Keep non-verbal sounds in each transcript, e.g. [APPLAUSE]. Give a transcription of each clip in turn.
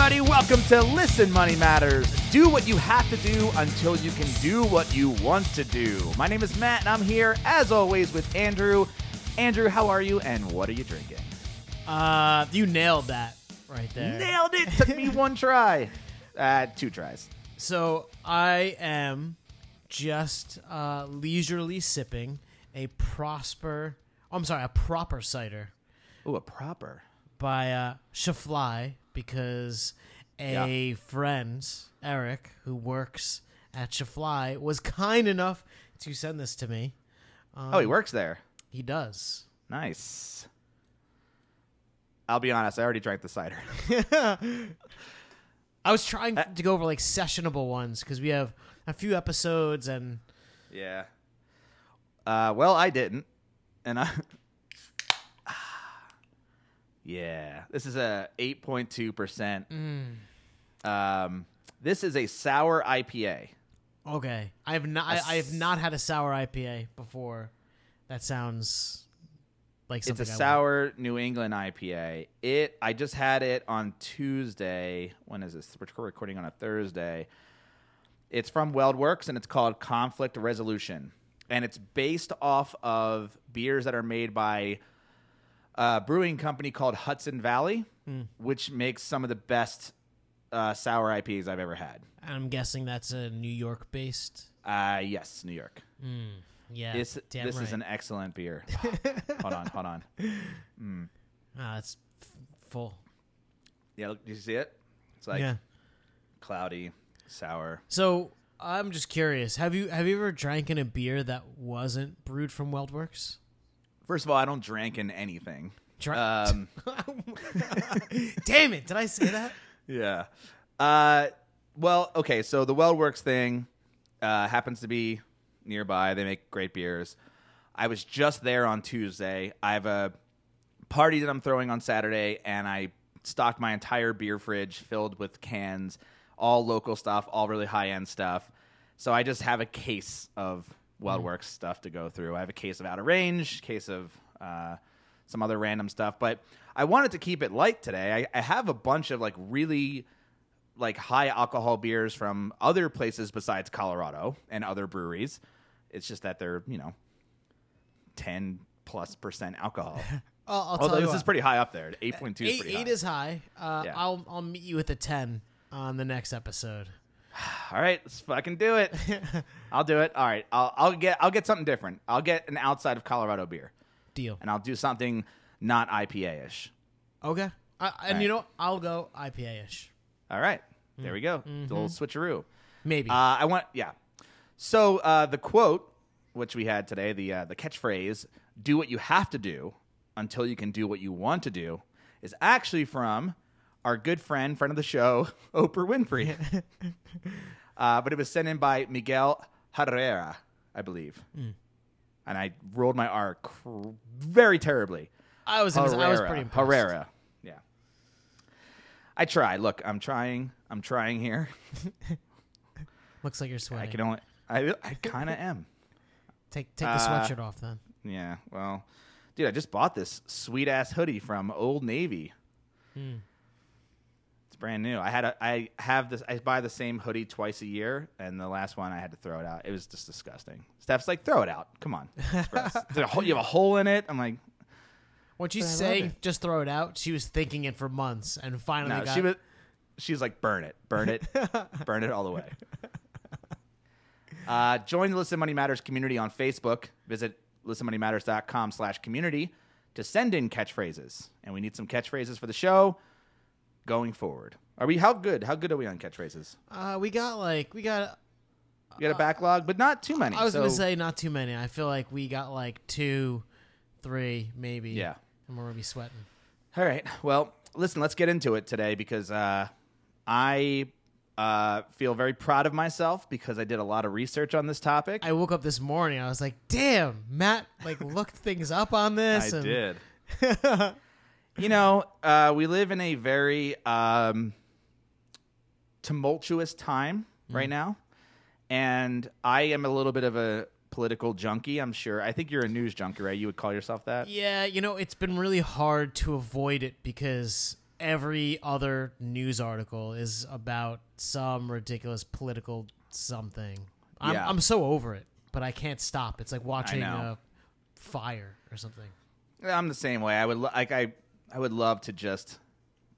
everybody. Welcome to Listen Money Matters. Do what you have to do until you can do what you want to do. My name is Matt, and I'm here, as always, with Andrew. Andrew, how are you, and what are you drinking? Uh, you nailed that right there. Nailed it. Took me [LAUGHS] one try. Uh, two tries. So I am just uh, leisurely sipping a Prosper. Oh, I'm sorry, a proper cider Oh, a proper. by uh, Schlafly because a Yeah. friend Eric who works at Schlafly was kind enough to send this to me. oh, he works there. He does. Nice. I'll be honest, I already drank the cider. [LAUGHS] I was trying to go over like sessionable ones because we have a few episodes and Yeah. Uh, well, I didn't, and I. [LAUGHS] yeah, this is a eight point two percent. Um, this is a sour IPA. Okay, I have not. I, I have not had a sour IPA before. That sounds like It's something a I want. sour New England IPA. It. I just had it on Tuesday. When is this? We're recording on a Thursday. It's from WeldWerks and it's called Conflict Resolution, and it's based off of beers that are made by a brewing company called Hudson Valley, Hmm. which makes some of the best uh, sour IPAs I've ever had. I'm guessing that's a New York based. Uh, yes, New York. Yeah, This damn this right. is an excellent beer. [LAUGHS] hold on, hold on. Ah, it's f- full. Yeah, look, do you see it? It's like yeah. cloudy, sour. So I'm just curious. Have you have you ever drank in a beer that wasn't brewed from WeldWerks? First of all, I don't drink in anything. Um, [LAUGHS] Damn it! Did I say that? yeah. Uh, well, okay. So the WeldWerks thing uh, happens to be nearby. They make great beers. I was just there on Tuesday. I have a party that I'm throwing on Saturday, and I stocked my entire beer fridge filled with cans, all local stuff, all really high end stuff. So I just have a case of WeldWerks stuff to go through. I have a case of Outer Range, case of uh, some other random stuff, but I wanted to keep it light today. I, I have a bunch of like really like high alcohol beers from other places besides Colorado and other breweries. It's just that they're you know ten plus percent alcohol. [LAUGHS] I'll, I'll Although tell you this what. is pretty high up there. Eight point two is eight, pretty eight high. is high. Uh, Yeah. I'll I'll meet you with a ten on the next episode. [SIGHS] All right, let's fucking do it. [LAUGHS] I'll do it. All right, I'll, I'll get I'll get something different. I'll get an outside of Colorado beer, Deal. and I'll do something not IPA ish. Okay. I, and All you know, I'll go IPA ish. All right, there we go. Mm-hmm. A little switcheroo. Maybe. Uh, I want yeah. So uh, the quote which we had today, the uh, the catchphrase "Do what you have to do until you can do what you want to do," is actually from our good friend, friend of the show, [LAUGHS] Oprah Winfrey. [LAUGHS] uh, but it was sent in by Miguel Herrera, I believe, Hmm. and I rolled my R cr- very terribly. I was I was pretty impressed. Herrera. Yeah. I try. Look, I'm trying. I'm trying here. [LAUGHS] Looks like you're sweating. I can only. I I kind of am. take take the Uh, sweatshirt off then. Yeah. Well, dude, I just bought this sweet ass hoodie from Old Navy. Hmm. Brand new. I had a. I have this. I buy the same hoodie twice a year, and the last one I had to throw it out. It was just disgusting. Steph's like, throw it out. Come on. [LAUGHS] It's gross. A hole- you have a hole in it. I'm like, When she's love saying just throw it out, she was thinking it for months and finally no. got She was. She's like, burn it, burn it, [LAUGHS] burn it all the way. Uh, join the Listen Money Matters community on Facebook. Visit listenmoneymatters.com slash community to send in catchphrases. And we need some catchphrases for the show going forward. Are we, how good? How good are we on catchphrases? Uh, we got like we got. We got a backlog, but not too many. I was gonna say not too many. I feel like we got like two, three, maybe. Yeah. and we're gonna be sweating. All right. Well, listen, let's get into it today because uh, I uh, feel very proud of myself because I did a lot of research on this topic. I woke up this morning. I was like, "Damn, Matt! Like looked things up on [LAUGHS] this." I and did. [LAUGHS] you know, uh, we live in a very um, tumultuous time right now, and I am a little bit of a political junkie. I'm sure. I think you're a news junkie, right? You would call yourself that. Yeah, you know, it's been really hard to avoid it because every other news article is about some ridiculous political something. I'm, Yeah. I'm so over it, but I can't stop. It's like watching a fire or something. I'm the same way. I would like I I would love to just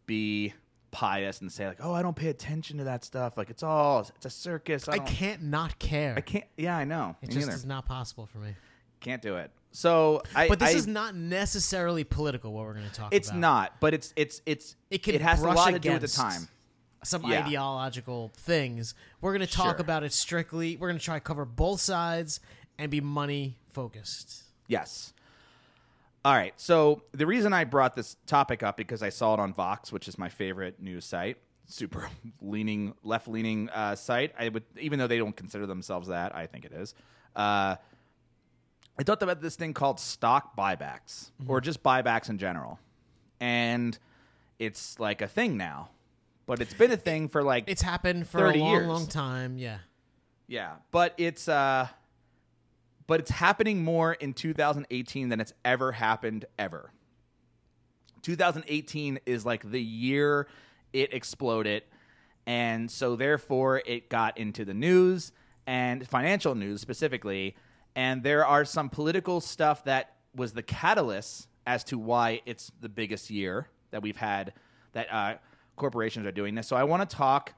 be pious and say like, "Oh, I don't pay attention to that stuff. Like it's all it's a circus." I, I can't not care. I can't. Yeah, I know. it Me just neither. is not possible for me. Can't do it. So I. But this I- is not necessarily political. What we're going to talk It's about. It's not. But it's it's it's. It can it has a lot to do with the time. some Yeah. ideological things. We're going to talk Sure. about it strictly. We're going to try to cover both sides and be money focused. Yes. All right. So the reason I brought this topic up because I saw it on Vox, which is my favorite news site, super [LAUGHS] leaning, left leaning uh, site. I would, even though they don't consider themselves that, I think it is. Uh, I talked about this thing called stock buybacks, or just buybacks in general, and it's like a thing now. But it's been a thing for like It's happened for a long, years. long time. Yeah. Yeah, but it's uh but it's happening more in 2018 than it's ever happened ever. 2018 is like the year it exploded and so therefore it got into the news and financial news specifically and there are some political stuff that was the catalyst as to why it's the biggest year that we've had that uh, corporations are doing this. So I want to talk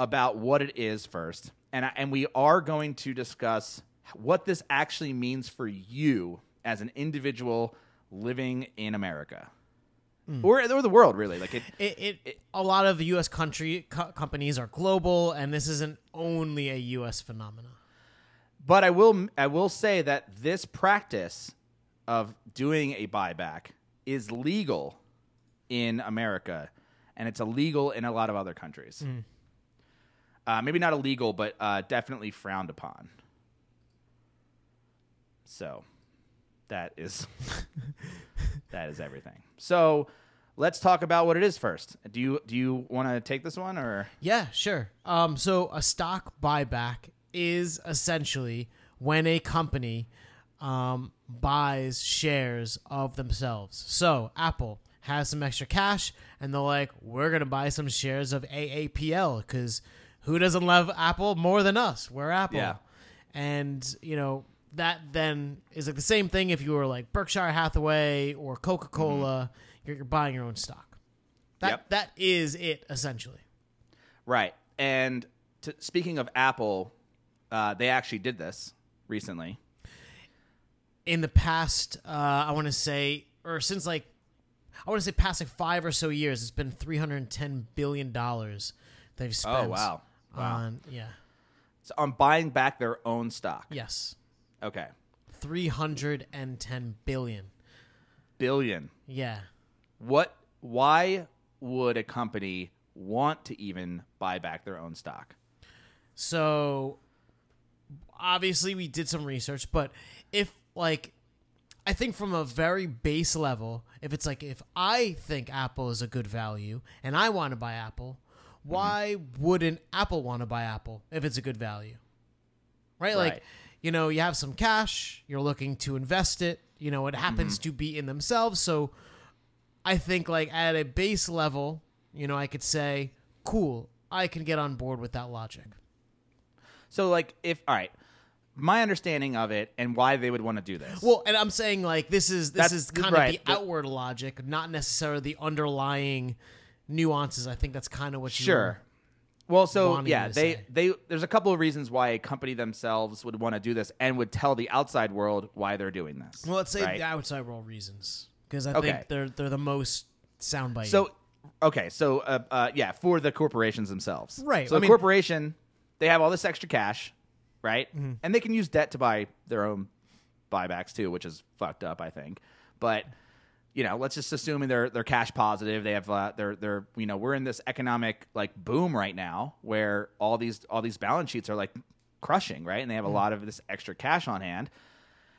about what it is first, and I, and we are going to discuss what this actually means for you as an individual living in America, or or the world, really. Like it, It, it, a lot of U.S. country co- companies are global, and this isn't only a U.S. phenomenon. but I will I will say that this practice of doing a buyback is legal in America, and it's illegal in a lot of other countries. Uh, maybe not illegal, but uh, definitely frowned upon. So that is [LAUGHS] that is everything. So let's talk about what it is first. Do you do you want to take this one or Yeah, sure. Um, so a stock buyback is essentially when a company um, buys shares of themselves. So Apple has some extra cash, and they're like, "We're gonna buy some shares of AAPL because who doesn't love Apple more than us? We're Apple." Yeah. And you know that then is like the same thing if you were like Berkshire Hathaway or Coca Cola. You're, you're buying your own stock. That Yep. that is it essentially. Right. And to, speaking of Apple, uh, they actually did this recently. in the past, uh, I want to say, or since like, I want to say past like five or so years, it's been three hundred and ten billion dollars they've spent. Oh, wow. Wow. On yeah, So on buying back their own stock. yes, Okay. three hundred and ten billion. Billion. Yeah, What why would a company want to even buy back their own stock? so obviously we did some research, but if like. I think from a very base level, if it's like if I think Apple is a good value and I want to buy Apple, mm-hmm. why wouldn't Apple want to buy Apple if it's a good value? Right? Like, Right. You know, you have some cash, you're looking to invest it, you know, it happens mm-hmm. to be in themselves. So I think, like, at a base level, you know, I could say, cool, I can get on board with that logic. So like if all right, my understanding of it and why they would want to do this. Well, and I'm saying, like, this is this That's- is kind right, of the outward logic, not necessarily the underlying nuances. I think that's kind of what you Sure. Well, so yeah, they say. they there's a couple of reasons why a company themselves would want to do this and would tell the outside world why they're doing this. Well, let's say right? the outside world reasons because I Okay. think they're they're the most soundbite. So okay, so uh, uh, yeah, for the corporations themselves, Right, So I the mean- corporation, they have all this extra cash, right? Mm-hmm. And they can use debt to buy their own buybacks too, which is fucked up, I think. But you know, let's just assume they're they're cash positive. They have uh, they're they're you know we're in this economic like boom right now where all these all these balance sheets are like crushing, right? And they have a lot of this extra cash on hand.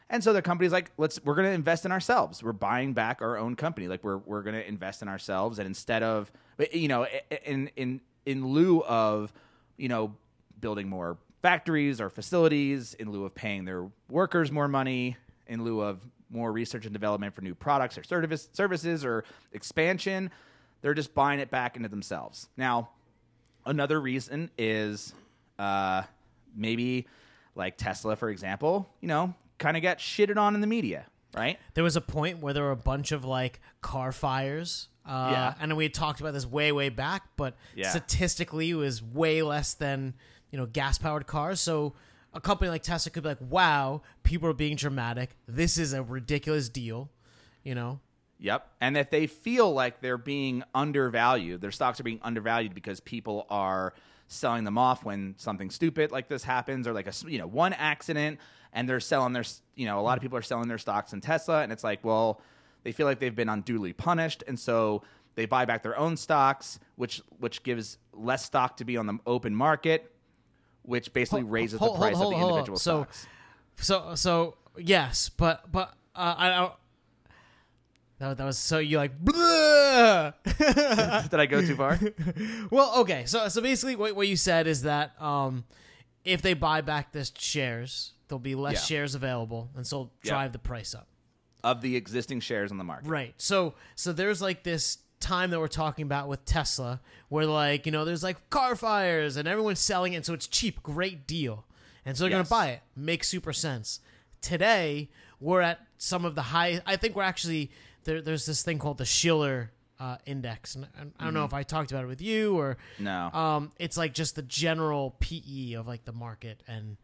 And so the company's like, let's we're going to invest in ourselves. We're buying back our own company. Like we're we're going to invest in ourselves, and instead of you know in in in lieu of you know building more factories or facilities, in lieu of paying their workers more money, in lieu of more research and development for new products or service services or expansion, they're just buying it back into themselves. Now, another reason is uh, maybe like Tesla, for example, you know, kind of got shitted on in the media, right? There was a point where there were a bunch of like car fires. Uh, Yeah. And we had talked about this way, way back, but Yeah. statistically, it was way less than you know gas powered cars. So a company like Tesla could be like, "Wow, people are being dramatic. This is a ridiculous deal," you know. Yep. And if they feel like they're being undervalued, their stocks are being undervalued because people are selling them off when something stupid like this happens or like a you know one accident and they're selling their you know a lot of people are selling their stocks in Tesla and it's like well they feel like they've been unduly punished and so they buy back their own stocks which which gives less stock to be on the open market which basically Hold- raises hold- the price hold- of the individual So- stocks. So so yes, but but uh, I, I that, that was so you like. [LAUGHS] Did I go too far? [LAUGHS] well, okay. So so basically, what what you said is that um, if they buy back the shares, there'll be less Yeah. shares available, and so Yeah. drive the price up. of the existing shares on the market. Right. So so there's like this time that we're talking about with Tesla where like, you know, there's like car fires and everyone's selling it so it's cheap, great deal. And so they're Yes. going to buy it. Makes super sense. Today, we're at some of the high I think we're actually there, there's this thing called the Shiller uh, index and I, I don't know if I talked about it with you or No. um, it's like just the general PE of like the market and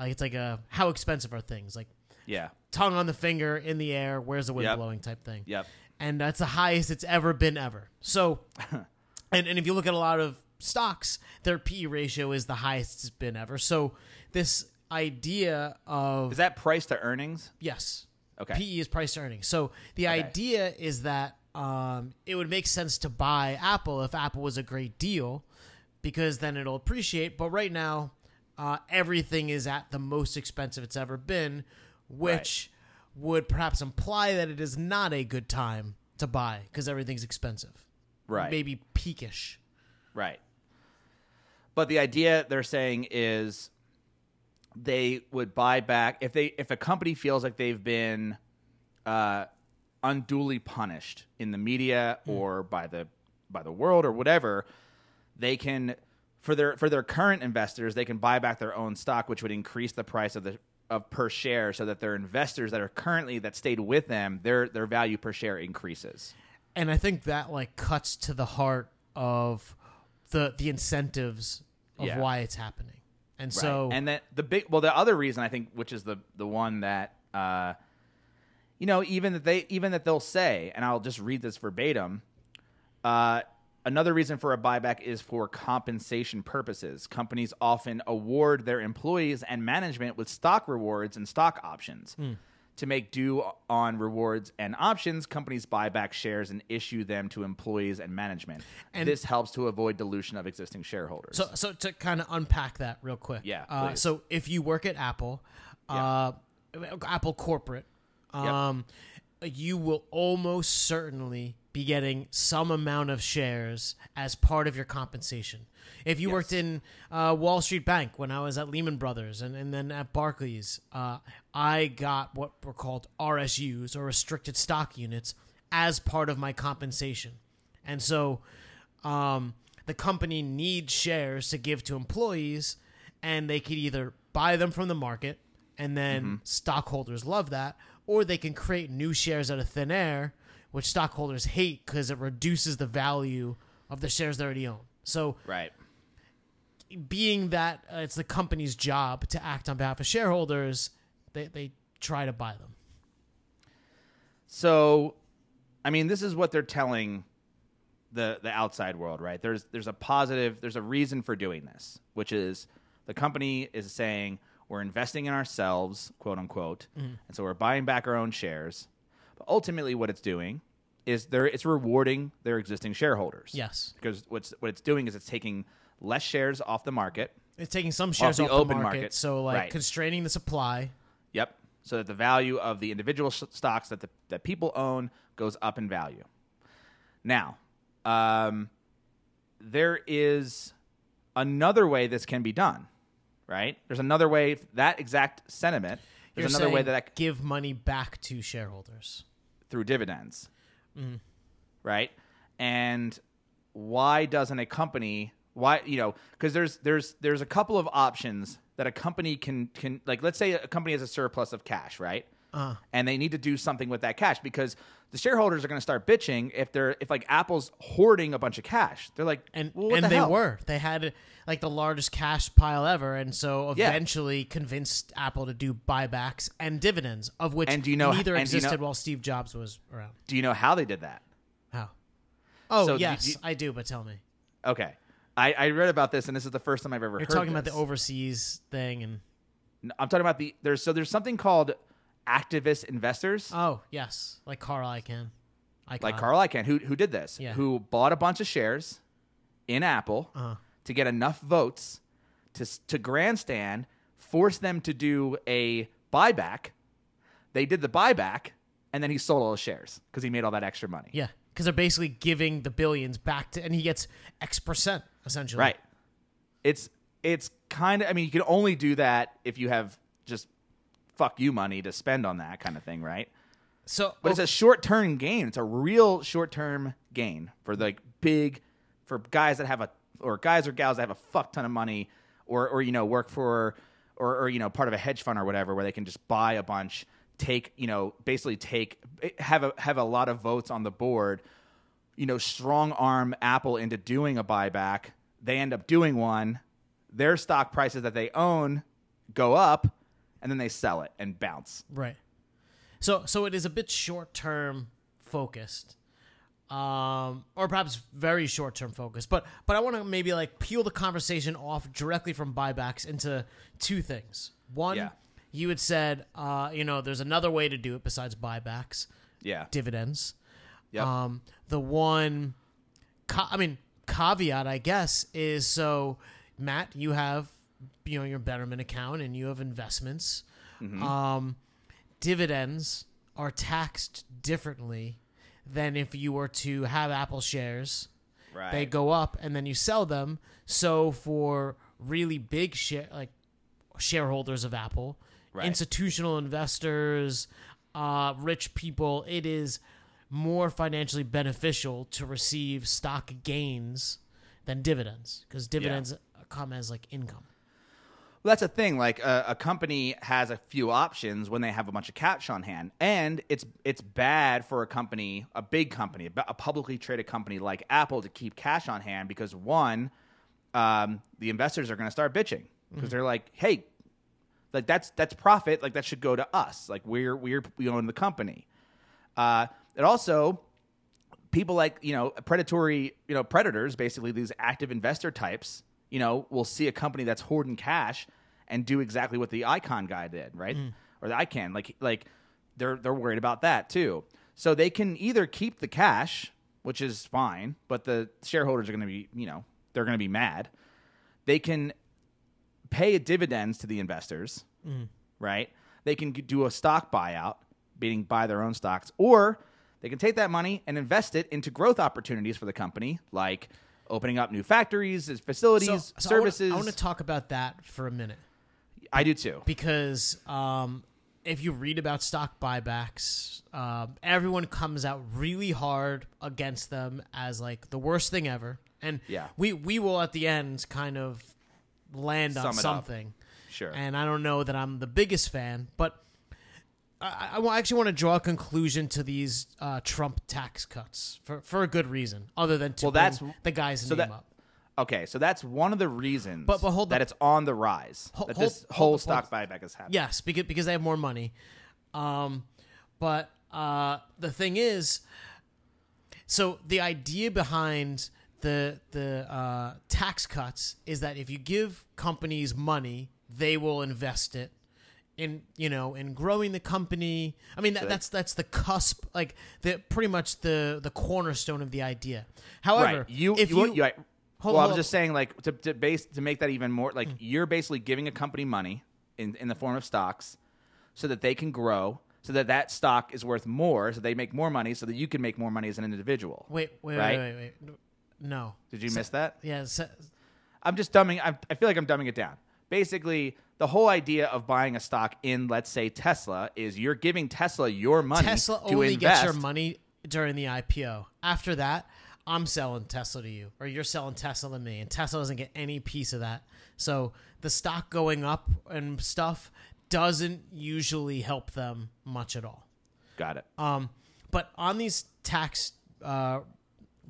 uh, it's like a how expensive are things like yeah. tongue on the finger in the air where's the wind Yep. blowing type thing Yep. And that's the highest it's ever been ever. So, [LAUGHS] and, and if you look at a lot of stocks, their PE ratio is the highest it's been ever. So, this idea of Is that price to earnings? yes, Okay. PE is price to earnings. So the idea is that um, it would make sense to buy Apple if Apple was a great deal, because then it'll appreciate. But right now, uh, everything is at the most expensive it's ever been, which would perhaps imply that it is not a good time to buy because everything's expensive. Right. Maybe peakish. Right. But the idea they're saying is they would buy back if they if a company feels like they've been uh, unduly punished in the media or by the by the world or whatever, they can for their for their current investors they can buy back their own stock, which would increase the price of the of per share, so that their investors that are currently that stayed with them, their their value per share increases. and I think that like cuts to the heart of the the incentives of Yeah. why it's happening. And so and then the big well the other reason i think which is the the one that uh you know even that they even that they'll say and i'll just read this verbatim uh another reason for a buyback is for compensation purposes. Companies often award their employees and management with stock rewards and stock options. To make due on rewards and options companies buy back shares and issue them to employees and management. And- this helps to avoid dilution of existing shareholders. So, so to kind of unpack that real quick. Yeah, Uh, so if you work at Apple, uh, Apple corporate, um, you will almost certainly be getting some amount of shares as part of your compensation. If you worked in uh, Wall Street Bank when I was at Lehman Brothers and, and then at Barclays, uh, I got what were called RSUs or restricted stock units as part of my compensation. And so um, the company needs shares to give to employees, and they could either buy them from the market, and then stockholders love that, or they can create new shares out of thin air, which stockholders hate because it reduces the value of the shares they already own. So, right being that uh, it's the company's job to act on behalf of shareholders, they, they try to buy them. So, I mean, this is what they're telling the the outside world, right? There's there's a positive, there's a reason for doing this, which is the company is saying we're investing in ourselves, quote unquote, and so we're buying back our own shares. Ultimately, what it's doing is they're it's rewarding their existing shareholders. Yes. because what's what it's doing is it's taking less shares off the market. It's taking some shares the off, open the market, market. so like Right. constraining the supply. Yep. So that the value of the individual sh- stocks that the, that people own goes up in value. Now, um, there is another way this can be done, right? There's another way that exact sentiment. There's You're another way that, that c- give money back to shareholders. Through dividends, mm-hmm. right? and why doesn't a company why you know because there's there's there's a couple of options that a company can can like let's say a company has a surplus of cash right Uh. and they need to do something with that cash because the shareholders are going to start bitching if they're if like apple's hoarding a bunch of cash. They're like and well, and the they hell? were. They had like the largest cash pile ever and so Yeah. eventually convinced apple to do buybacks and dividends of which And do you know- neither do you know- existed while steve jobs was around. Do you know how they did that? How? Oh So do yes you- i do but tell me. Okay. I, I read about this and this is the first time i've ever you're talking about the overseas thing and i'm talking about the there's so there's something called activist investors oh yes like carl icahn Icahn. like Carl Icahn, who who did this, Yeah. who bought a bunch of shares in Apple Uh-huh. to get enough votes to to grandstand, force them to do a buyback. They did the buyback, and then he sold all his shares because he made all that extra money. yeah because they're basically giving the billions back to and he gets x percent essentially Right. It's it's kind of. I mean, you can only do that if you have just fuck you money to spend on that kind of thing, right? so But it's a oh, short term gain. It's a real short term gain for like big for guys that have a or guys or gals that have a fuck ton of money or or you know work for or or you know part of a hedge fund or whatever where they can just buy a bunch, take, you know, basically take have a have a lot of votes on the board, you know, strong arm Apple into doing a buyback. They end up doing one. Their stock prices that they own go up and then they sell it and bounce. Right. So so it is a bit short term focused. Um or perhaps very short term focused. But but I want to maybe like peel the conversation off directly from buybacks into two things. One, Yeah. you had said uh you know there's another way to do it besides buybacks, Yeah. dividends. Yep. Um the one ca- I mean caveat I guess is so Matt, you have you know your Betterment account and you have investments. Mm-hmm. Um dividends are taxed differently than if you were to have Apple shares. right. They go up and then you sell them. So for really big share like shareholders of Apple, Right. institutional investors, uh, rich people, it is more financially beneficial to receive stock gains than dividends because dividends come as like income. Well, that's a thing. Like a, a company has a few options when they have a bunch of cash on hand, and it's it's bad for a company, a big company, a a publicly traded company like Apple, to keep cash on hand because one, um, the investors are going to start bitching because they're like, hey, like that's that's profit, like that should go to us, like we're we're we own the company. Uh, it also people like you know predatory you know predators basically these active investor types you know will see a company that's hoarding cash and do exactly what the Icahn guy did right? Mm. Or the Icahn like like they're they're worried about that too. So they can either keep the cash which is fine but the shareholders are going to be you know they're going to be mad. They can pay dividends to the investors, mm. right? They can do a stock buyout, meaning buy their own stocks, or they can take that money and invest it into growth opportunities for the company, like opening up new factories, facilities, So, so services. I want to talk about that for a minute I do too. because um, if you read about stock buybacks, um, everyone comes out really hard against them as like the worst thing ever, and Yeah. we we will at the end kind of land on Sum up. something. Sure. And I don't know that I'm the biggest fan, but I, I actually want to draw a conclusion to these uh, Trump tax cuts for, for a good reason, other than to Well, that's- the guy's so name that- up. okay, so that's one of the reasons But- but hold that it's on the rise. Ho- that this hold- whole hold- stock buyback is happening. Yes, because because they have more money. Um, but uh, the thing is, so the idea behind the the uh, tax cuts is that if you give companies money, they will invest it in you know in growing the company. I mean that, that's that's the cusp, like the pretty much the the cornerstone of the idea. However, right. You, if you, you, you, I, Hold- well, I hold was just saying, like, to, to base to make that even more, like, hmm. you're basically giving a company money in in the form of stocks, so that they can grow, so that that stock is worth more, so they make more money, so that you can make more money as an individual. wait wait right? wait wait wait no Did you Sa- miss that? yeah sa- I'm just dumbing. I'm, I feel like I'm dumbing it down. Basically, the whole idea of buying a stock in, let's say, Tesla, is you're giving Tesla your money Tesla to only invest. gets your money during the IPO. After that, I'm selling Tesla to you, or you're selling Tesla to me, and Tesla doesn't get any piece of that. So the stock going up and stuff doesn't usually help them much at all. Got it. Um, but on these tax uh,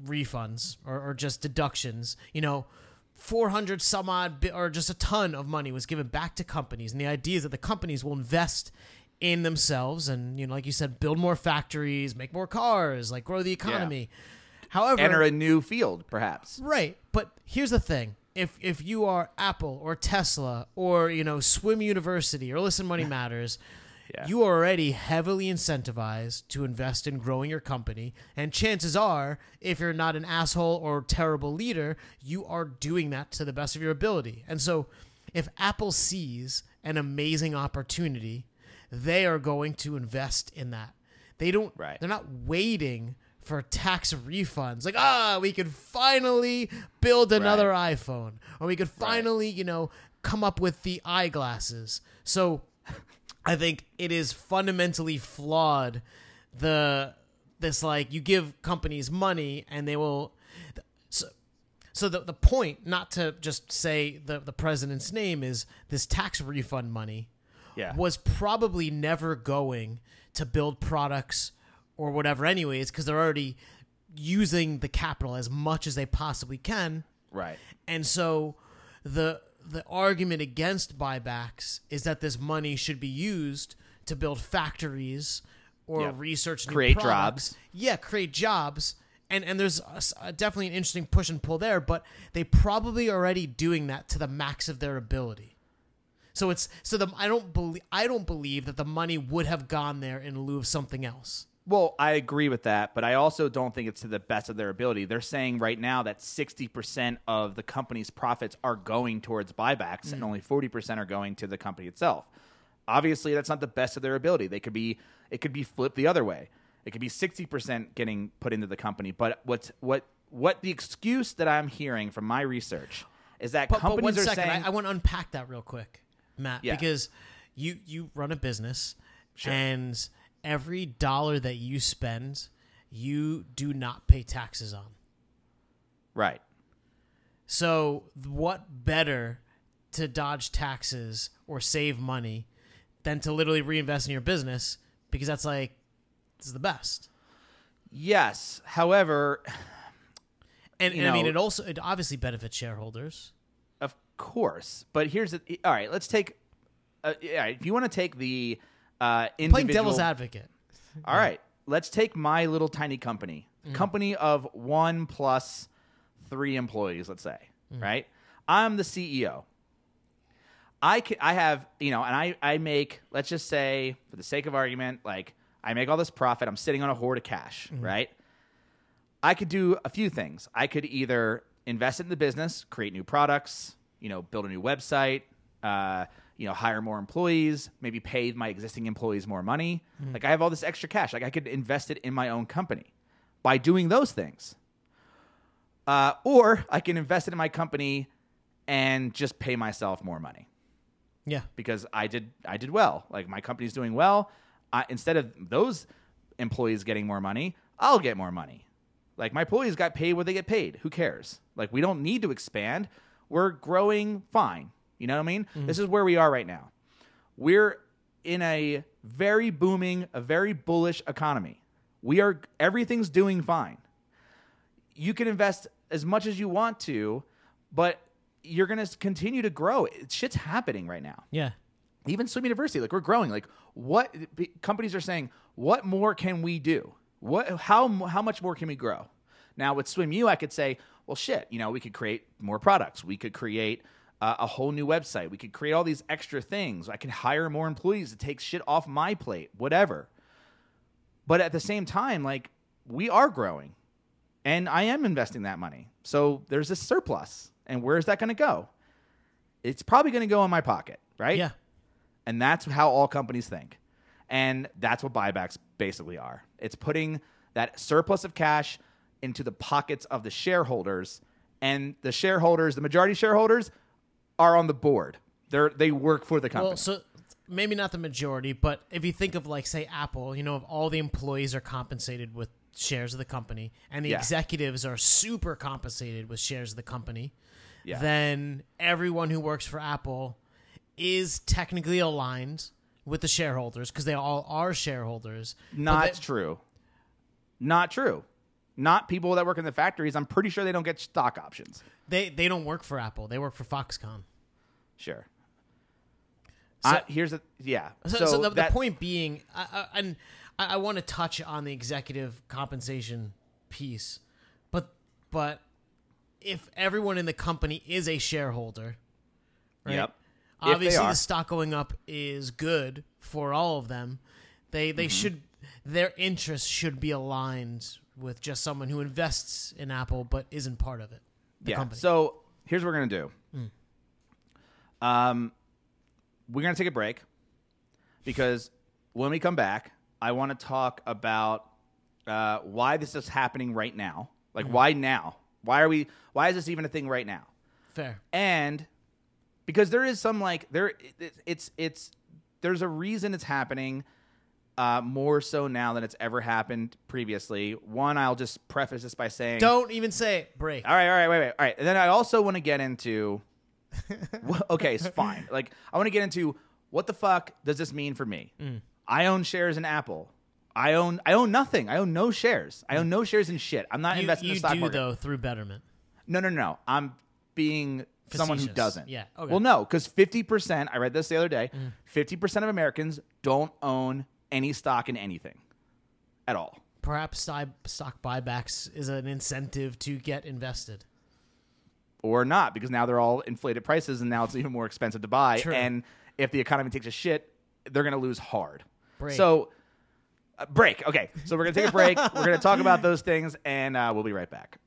refunds or, or just deductions, you know, 400 some odd bi- or just a ton of money was given back to companies. And the idea is that the companies will invest in themselves and, you know, like you said, build more factories, make more cars, like grow the economy. However, Enter a new field, perhaps. Right, but here's the thing: if if you are Apple or Tesla or you know Swim University or Listen Money [LAUGHS] Matters, Yeah. you are already heavily incentivized to invest in growing your company, and chances are, if you're not an asshole or terrible leader, you are doing that to the best of your ability. And so, if Apple sees an amazing opportunity, they are going to invest in that. They don't. Right. They're not waiting for tax refunds. Like, ah, we could finally build another iPhone, or we could finally, you know, come up with the eyeglasses. So, I think it is fundamentally flawed. The this like you give companies money and they will. So, so the the point, not to just say the the president's name, is this tax refund money Yeah. was probably never going to build products or whatever anyways because they're already using the capital as much as they possibly can Right. and so the the argument against buybacks is that this money should be used to build factories or research new Create jobs. Yeah, create jobs. And and there's a a- definitely an interesting push and pull there, but they probably already doing that to the max of their ability. So it's so the I don't believe I don't believe that the money would have gone there in lieu of something else. Well, I agree with that, but I also don't think it's to the best of their ability. They're saying right now that 60% of the company's profits are going towards buybacks and mm. only 40% are going to the company itself. Obviously, that's not the best of their ability. They could be it could be flipped the other way. It could be 60% getting put into the company, but what's what what the excuse that I'm hearing from my research is that But, but companies one are second, saying I, I want to unpack that real quick, Matt, Yeah. because you you run a business, and every dollar that you spend, you do not pay taxes on. right. So, what better to dodge taxes or save money than to literally reinvest in your business? Because that's like is the best. Yes. However, And, and I mean, it also it obviously benefits shareholders. Of course, but here's the. All right, let's take. Uh, all right, if you want to take the uh, individual, Playing devil's advocate. All right, let's take my little tiny company, Mm. company of one plus three employees. Let's say, Mm. right? I'm the CEO. I can, I have you know, and I I make let's just say for the sake of argument, like I make all this profit. I'm sitting on a hoard of cash, Mm-hmm. right? I could do a few things. I could either invest in the business, create new products, you know, build a new website, uh, you know, hire more employees, maybe pay my existing employees more money. Like I have all this extra cash. Like I could invest it in my own company by doing those things. Uh, or I can invest it in my company and just pay myself more money Yeah. because I did I did well. Like my company's doing well. I, instead of those employees getting more money, I'll get more money. Like my employees got paid what they get paid. Who cares? Like we don't need to expand. We're growing fine. You know what I mean? Mm-hmm. This is where we are right now. We're in a very booming, a very bullish economy. We are everything's doing fine you can invest as much as you want to, but you're going to continue to grow. Shit's happening right now. Yeah. Even Swim University, like we're growing. Like what companies are saying, what more can we do? What how how much more can we grow? Now with Swim U, I could say, well, shit, you know, we could create more products. We could create uh, a whole new website. We could create all these extra things. I could hire more employees to take shit off my plate, whatever. But at the same time, like we are growing and I am investing that money. So there's this surplus. And where's that going to go? It's probably going to go in my pocket, right? Yeah. And that's how all companies think. And that's what buybacks basically are. It's putting that surplus of cash into the pockets of the shareholders. And the shareholders, the majority shareholders, are on the board. They're they work for the company. Well, so maybe not the majority, but if you think of like say Apple, you know, if all the employees are compensated with shares of the company, and the Yeah. executives are super compensated with shares of the company, Yeah. then everyone who works for Apple is technically aligned with the shareholders because they all are shareholders. Not they- true. Not true. Not people that work in the factories. I'm pretty sure they don't get stock options. they they don't work for Apple. They work for Foxconn. Sure. So- I, here's a yeah. So, so, the, the that- point being, I, I, and I, I want to touch on the executive compensation piece, but but if everyone in the company is a shareholder, right? Yep. Obviously, the stock going up is good for all of them. They they mm-hmm. should their interests should be aligned with just someone who invests in Apple but isn't part of it. The yeah. company. So here's what we're gonna do. Hmm. Um, we're gonna take a break because when we come back, I want to talk about uh, why this is happening right now. Like, why now? Why are we? Why is this even a thing right now? Fair. and because there is some like there it, it's it's there's a reason it's happening uh, more so now than it's ever happened previously. One, I'll just preface this by saying, Don't even say it. Break. all right, all right, wait, wait, all right. And then I also want to get into, Okay, it's fine. [LAUGHS] Like I want to get into what the fuck does this mean for me? I own shares in Apple. I own I own nothing. I own no shares. I own no shares in shit. I'm not You, investing in you the stock do market. though through Betterment. No, no, no. I'm being someone who doesn't. Yeah, okay. Mm. Well, no, because 50%, I read this the other day, 50% of Americans don't own any stock in anything at all. Perhaps stock buybacks is an incentive to get invested. Or not, because now they're all inflated prices and now it's even more expensive to buy. True. And if the economy takes a shit, they're going to lose hard. Break. So, uh, break. Okay. So we're going to take a break. [LAUGHS] we're going to talk about those things and uh, we'll be right back.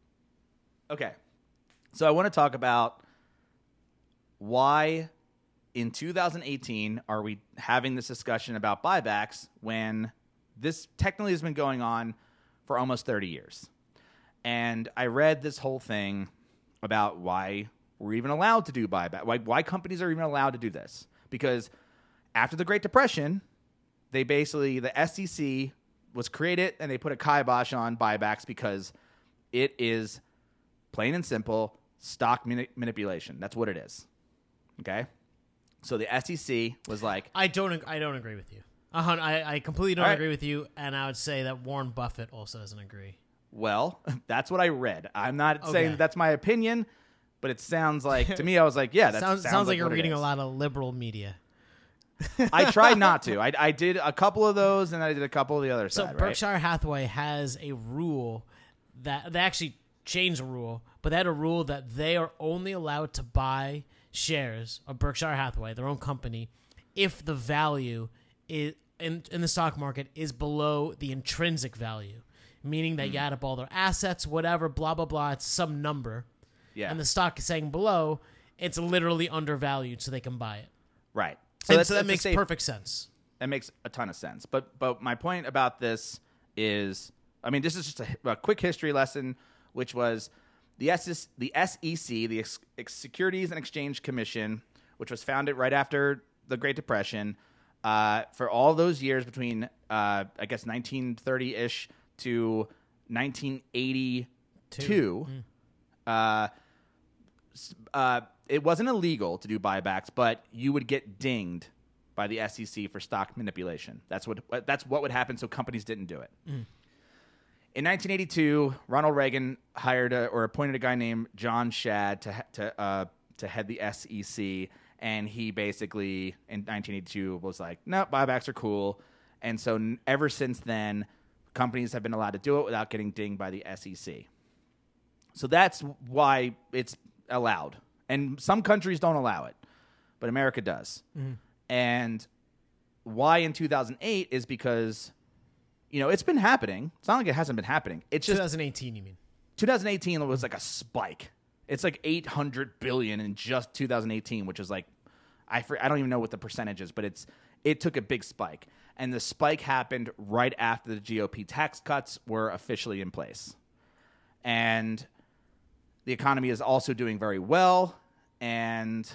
Okay. So I want to talk about why in 2018 are we having this discussion about buybacks when this technically has been going on for almost 30 years. And I read this whole thing about why we're even allowed to do buyback, why, why companies are even allowed to do this. Because after the Great Depression, they basically, the SEC was created and they put a kibosh on buybacks because it is plain and simple stock mani- manipulation. That's what it is. Okay? So the SEC was like, I don't. I don't agree with you. Hun- I, I completely don't right. agree with you, and I would say that Warren Buffett also doesn't agree. Well, [LAUGHS] that's what I read. I'm not Okay. saying that that's my opinion, but it sounds like to me. I was like, yeah, that sounds sounds, sounds like, you're reading a lot of liberal media. I tried not [LAUGHS] to. I, I did a couple of those, and I did a couple of the other So side. right? Berkshire Hathaway has a rule that they actually changed the rule, but they had a rule that they are only allowed to buy shares of Berkshire Hathaway, their own company, if the value is in in the stock market is below the intrinsic value, meaning that you add up all their assets, whatever, blah blah blah, it's some number, Yeah, and the stock is saying below, it's literally undervalued, so they can buy it. right. So, that's- so that that's makes safe- perfect sense. That makes a ton of sense. But but my point about this is, I mean, this is just a, a quick history lesson, which was the SS, the SEC, the Securities and Exchange Commission, which was founded right after the Great Depression. Uh, for all those years between, uh, I guess, 1930 ish to 1982, uh, uh, it wasn't illegal to do buybacks, but you would get dinged by the SEC for stock manipulation. That's what that's what would happen. So companies didn't do it. In 1982, Ronald Reagan hired a, or appointed a guy named John Shad to to uh, to head the SEC, and he basically in 1982 was like, "No, buybacks are cool," and so n- ever since then, companies have been allowed to do it without getting dinged by the SEC. So that's why it's allowed. And some countries don't allow it, but America does. Mm-hmm. And why in 2008 is because, you know, it's been happening. It's not like it hasn't been happening. It's just 2018, you mean? 2018 was like a spike. It's like 800 billion in just 2018, which is like I I don't even know what the percentage is, but it's it took a big spike, and the spike happened right after the GOP tax cuts were officially in place, and the economy is also doing very well, and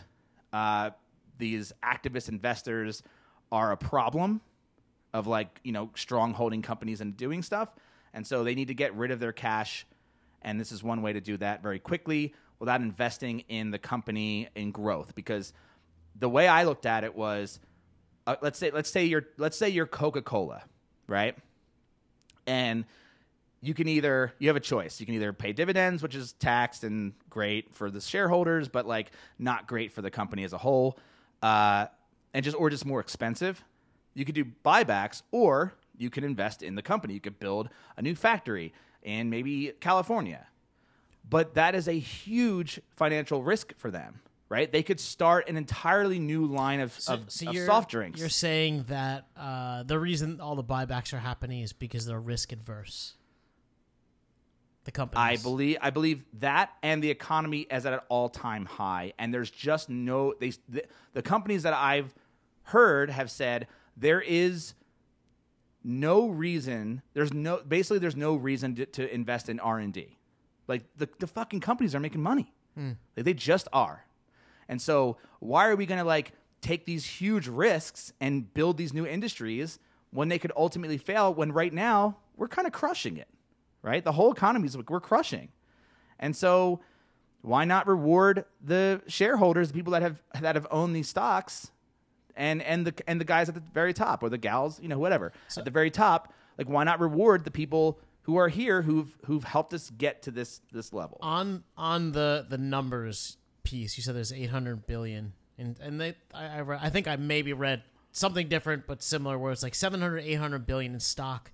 uh, these activist investors are a problem of like you know strong holding companies and doing stuff And so they need to get rid of their cash. And this is one way to do that very quickly without investing in the company in growth. Because the way I looked at it was, uh, let's say let's say you're let's say you're Coca Cola, right? And you can either you have a choice. You can either pay dividends, which is taxed and great for the shareholders, but like not great for the company as a whole, uh, and just or just more expensive. You could do buybacks, or you can invest in the company. You could build a new factory in maybe California, but that is a huge financial risk for them. Right? They could start an entirely new line of, of, So of soft drinks. You're saying that uh, the reason all the buybacks are happening is because they're risk adverse. The companies. I believe I believe that and the economy is at an all time high, and there's just no they the, the companies that I've heard have said there is no reason there's no basically there's no reason to, to invest in R and D, like the the fucking companies are making money, like they just are, and so why are we gonna like take these huge risks and build these new industries when they could ultimately fail? When right now we're kind of crushing it right? The whole economy is like we're crushing, and so why not reward the shareholders, the people that have that have owned these stocks, and and the and the guys at the very top or the gals, you know, whatever at the very top? Like, why not reward the people who are here who've who've helped us get to this this level? on on the the numbers piece. You said there's 800 billion, and and they I I, I think I maybe read something different but similar, where it's like 700 800 billion in stock.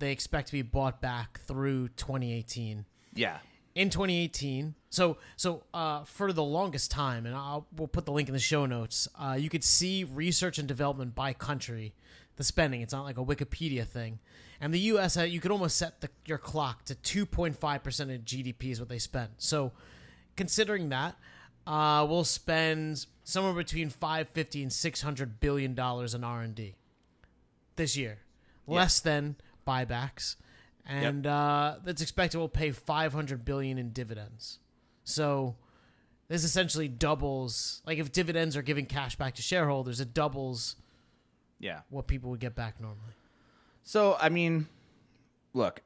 They expect to be bought back through 2018. yeah, in 2018. So so uh, for the longest time, and I'll we'll put the link in the show notes. Uh, you could see research and development by country, the spending. It's not like a Wikipedia thing. And the U.S. You could almost set the, your clock to 2.5 percent of GDP is what they spend. So considering that, uh, we'll spend somewhere between 550 and 600 billion dollars in R and D this year, less than buybacks, and uh, that's expected will pay 500 billion in dividends. So this essentially doubles. Like if dividends are giving cash back to shareholders, it doubles yeah. what people would get back normally. So I mean, look,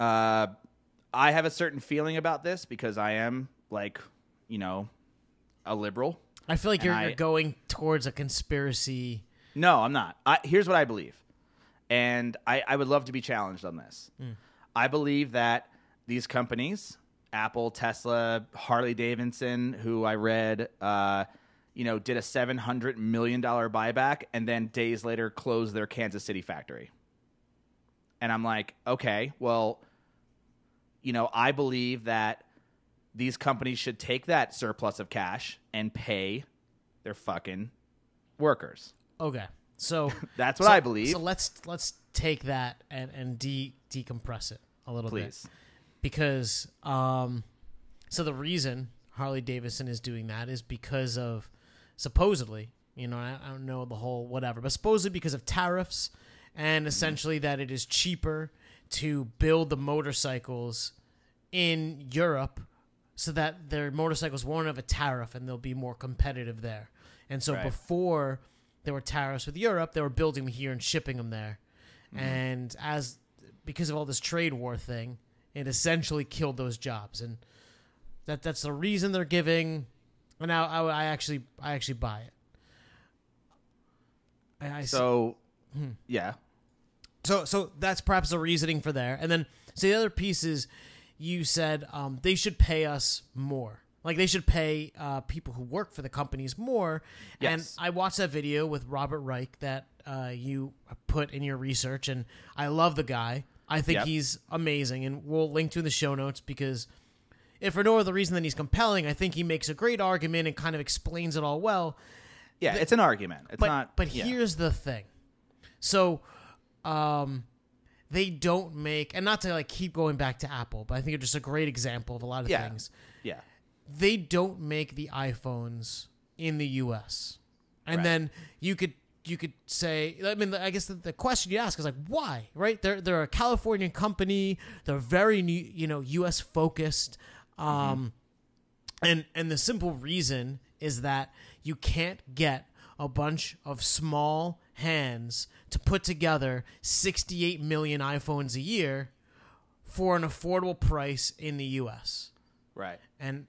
uh, I have a certain feeling about this because I am like, you know, a liberal. I feel like you're, I- you're going towards a conspiracy. No, I'm not. I, here's what I believe, and I, I would love to be challenged on this. I believe that these companies, Apple, Tesla, Harley Davidson, who I read, uh, you know, did a seven hundred million dollar buyback, and then days later closed their Kansas City factory. And I'm like, okay, well, you know, I believe that these companies should take that surplus of cash and pay their fucking workers. Okay, so [LAUGHS] That's what so- I believe. So let's let's take that and and de decompress it a little bit. Because um so the reason Harley Davidson is doing that is because of supposedly, you know, I, I don't know the whole whatever, but supposedly because of tariffs and essentially that it is cheaper to build the motorcycles in Europe so that their motorcycles won't have a tariff and they'll be more competitive there. And so Right. before there were tariffs with Europe, they were building them here and shipping them there. Mm-hmm. And as because of all this trade war thing, it essentially killed those jobs, and that that's the reason they're giving. And now I, I actually I actually buy it. I, I So, hmm. yeah, so so that's perhaps the reasoning for there. And then so the other piece is you said um, they should pay us more. Like they should pay uh, people who work for the companies more. Yes. And I watched that video with Robert Reich that uh, you put in your research, and I love the guy. I think Yep. he's amazing, and we'll link to in the show notes because if for no other reason than he's compelling, I think he makes a great argument and kind of explains it all well yeah. it's an argument. It's but not. but yeah. here's the thing so um they don't make and not to like keep going back to apple but i think it's just a great example of a lot of Yeah. things. Yeah, they don't make the iphones in the us and Right. then you could you could say i mean i guess the, the question you ask is like why right? They're they're a californian company. They're very new, you know us focused. Um and and the simple reason is that you can't get a bunch of small hands to put together 68 million iPhones a year for an affordable price in the US. Right. And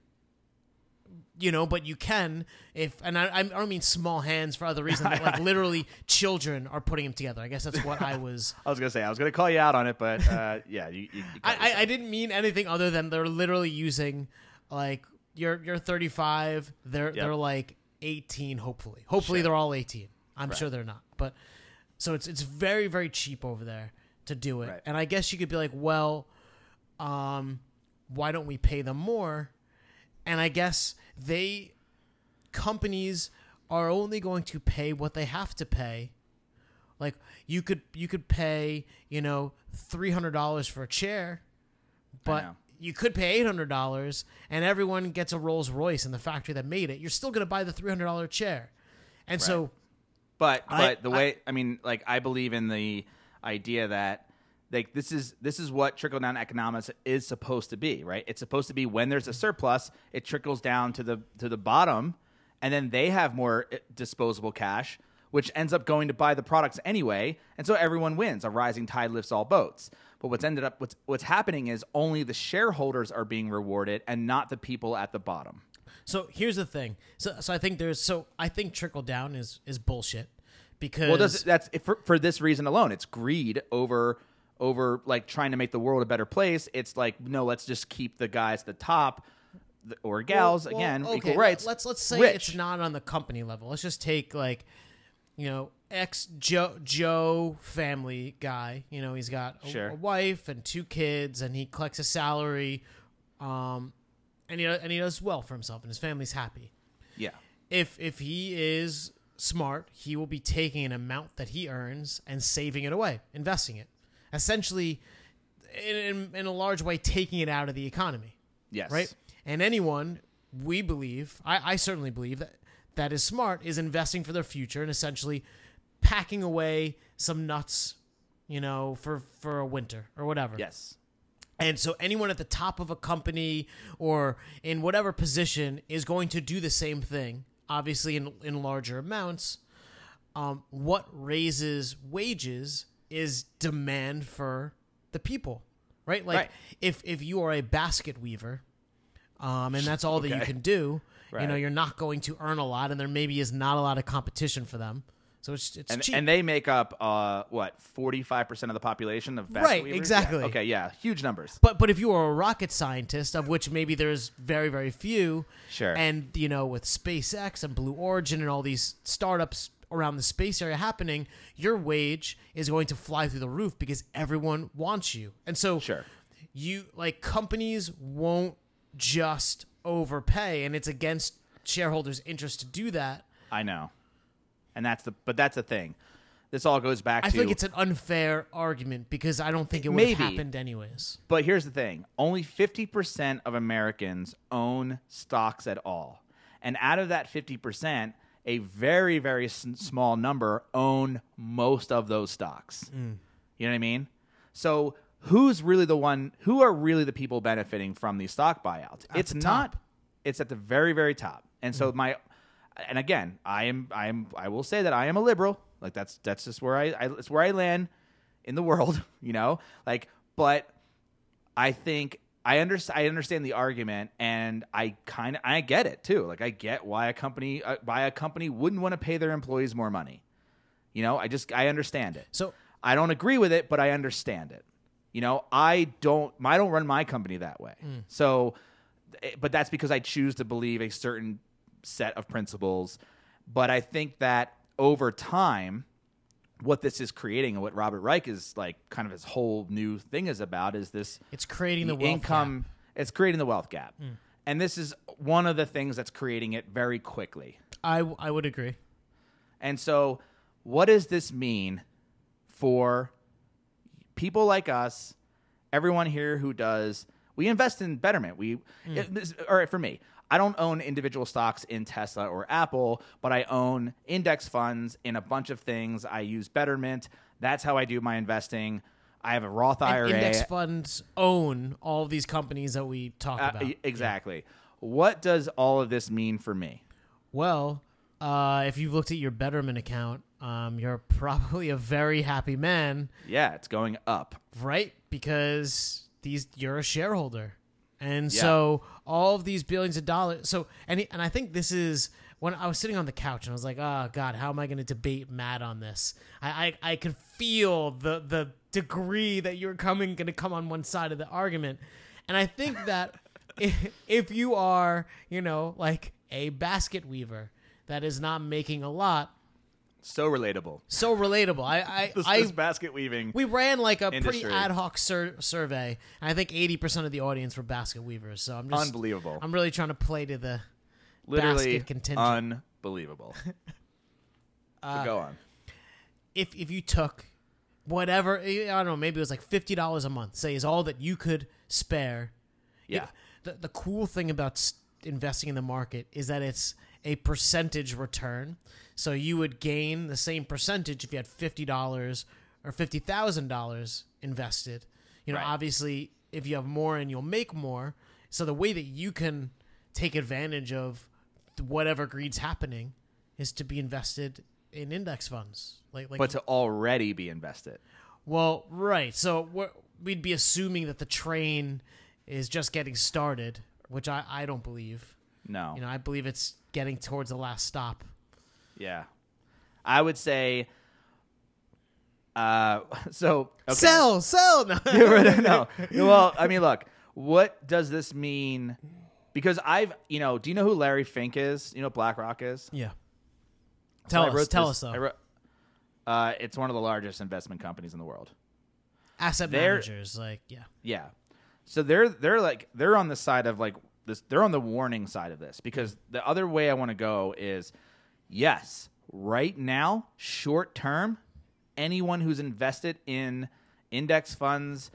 you know, but you can if, and I, I don't mean small hands for other reasons. but, like [LAUGHS] literally, children are putting them together. I guess that's what I was. [LAUGHS] I was gonna say I was gonna call you out on it, but uh, [LAUGHS] yeah, you. you, you I, I, I didn't mean anything other than they're literally using like you're you're 35. They're they're like 18. Hopefully, hopefully Sure. they're all 18. I'm Right. sure they're not, but so it's it's very very cheap over there to do it. Right. And I guess you could be like, well, um, why don't we pay them more? And I guess they companies are only going to pay what they have to pay. Like you could you could pay, you know, three hundred dollars for a chair, but. You could pay eight hundred dollars and everyone gets a Rolls Royce in the factory that made it. You're still gonna buy the three hundred dollar chair. And so But I- but the way I, mean, like I believe in the idea that like this is this is what trickle down economics is supposed to be, right? It's supposed to be when there's a surplus, it trickles down to the to the bottom, and then they have more uh, disposable cash, which ends up going to buy the products anyway, and so everyone wins. A rising tide lifts all boats. But what's ended up what's what's happening is only the shareholders are being rewarded and not the people at the bottom. so here's the thing. So so I think there's so I think trickle down is is bullshit because Well, does, that's for, for this reason alone. It's greed over over like trying to make the world a better place. It's like no, let's just keep the guys at the top or gals Well, again okay, equal rights. Let's let's say rich. it's not on the company level. Let's just take like, you know, ex Joe Joe family guy. You know, he's got a, Sure. a wife and two kids, and he collects a salary, um, and he and he does well for himself, and his family's happy. yeah, If if he is smart, he will be taking an amount that he earns and saving it away, investing it, essentially, in, in, in a large way, taking it out of the economy yes, right? And anyone we believe, I, I certainly believe that that is smart is investing for their future and essentially packing away some nuts, you know, for for a winter or whatever. Yes, And so anyone at the top of a company or in whatever position is going to do the same thing, obviously in in larger amounts. Um, what raises wages is demand for the people, right? Like Right. if if you are a basket weaver, um, and that's all that you can do, you know, you're not going to earn a lot, and there maybe is not a lot of competition for them. So it's it's and cheap. and they make up uh what forty five percent of the population of Right, weavers? exactly. Yeah. Okay, yeah, huge numbers. But but if you are a rocket scientist, of which maybe there's very very few, Sure. and you know with SpaceX and Blue Origin and all these startups around the space area happening, your wage is going to fly through the roof because everyone wants you, and so Sure. you like companies won't just overpay, and it's against shareholders' interest to do that. I know, and that's the but that's the thing. This all goes back I to like it's an unfair argument because I don't think it would have Maybe. happened anyways. But here's the thing only 50% of Americans own stocks at all. And out of that 50%, a very, very s- small number own most of those stocks. Mm. You know what I mean? So who's really the one, who are really the people benefiting from these stock buyouts? it's the not, top. it's at the very, very top. And so mm. my, and again, I am, I am, I will say that I am a liberal. Like that's, that's just where I, I it's where I land in the world, [LAUGHS] you know? Like, but I think I understand. I understand the argument, and I kind of I get it too. Like I get why a company uh, why a company wouldn't want to pay their employees more money. You know, I just I understand it. So I don't agree with it, but I understand it. You know, I don't I don't run my company that way. So, eh, but that's because I choose to believe a certain set of principles. But I think that over time, what this is creating and what Robert Reich is like kind of his whole new thing is about is this it's creating the, the income gap. it's creating the wealth gap. Hmm. And this is one of the things that's creating it very quickly. I I would agree. And so, what does this mean for people like us, everyone here who does? We invest in Betterment. We, hmm. it- this, all right, for me, I don't own individual stocks in Tesla or Apple, but I own index funds in a bunch of things. I use Betterment. That's how I do my investing. I have a Roth And IRA. index funds own all of these companies that we talk Uh, about. exactly. What does all of this mean for me? Well, uh, if you've looked at your Betterment account, um, you're [LAUGHS] probably a very happy man, Yeah, it's going up. right? Because these you're a shareholder, and Yeah. so all of these billions of dollars. So and and I think this is when I was sitting on the couch and I was like, oh God, how am I going to debate Matt on this? I I, I could feel the the degree that you're coming going to come on one side of the argument, and I think [LAUGHS] that if, if you are you know like a basket weaver that is not making a lot. So relatable. So relatable. I I, [LAUGHS] This, I this basket weaving. we ran like a pretty ad hoc sur- survey, I think eighty percent of the audience were basket weavers. So I'm just Unbelievable. I'm really trying to play to the Literally basket contingent. unbelievable. [LAUGHS] Uh, go on. if if you took whatever I don't know, maybe it was like fifty dollars a month, say is all that you could spare. Yeah. It- the the cool thing about investing in the market is that it's a percentage return. So you would gain the same percentage if you had fifty dollars or fifty thousand dollars invested. You know, Right. obviously, if you have more and you'll make more. So the way that you can take advantage of whatever greed's happening is to be invested in index funds. Like, like But to already be invested. well, right. So we'd be assuming that the train is just getting started, which I, I don't believe. No. You know, I believe it's getting towards the last stop. Yeah. I would say uh [LAUGHS] so okay. Sell, sell. [LAUGHS] No. No. Well, I mean, look, what does this mean? Because I've, you know, do you know who Larry Fink is? You know BlackRock is? yeah. Tell I us. Tell this- us though. Wrote- uh, it's one of the largest investment companies in the world. Asset they're- managers, like yeah. Yeah. So they're they're like they're on the side of like this they're on the warning side of this because the other way I want to go is yes, right now, short term, anyone who's invested in index funds,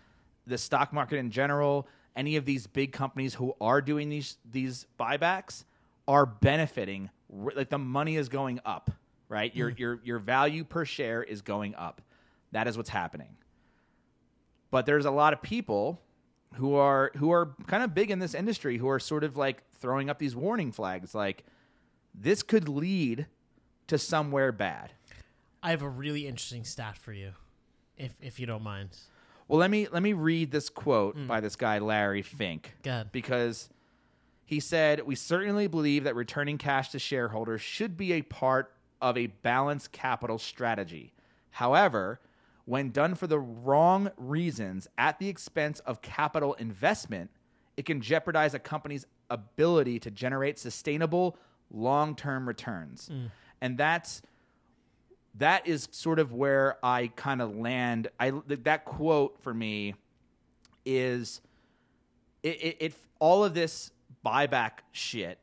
the stock market in general, any of these big companies who are doing these these buybacks are benefiting like the money is going up, right? Your mm. your your value per share is going up. That is what's happening but there's a lot of people who are who are kind of big in this industry who are sort of like throwing up these warning flags like this could lead to somewhere bad. I have a really interesting stat for you, if if you don't mind. Well, let me let me read this quote mm. by this guy Larry Fink Go ahead. because he said, "We certainly believe that returning cash to shareholders should be a part of a balanced capital strategy. However, when done for the wrong reasons at the expense of capital investment, it can jeopardize a company's ability to generate sustainable long-term returns." Mm. And that's that is sort of where I kind of land. I that quote for me is it, it, it all of this buyback shit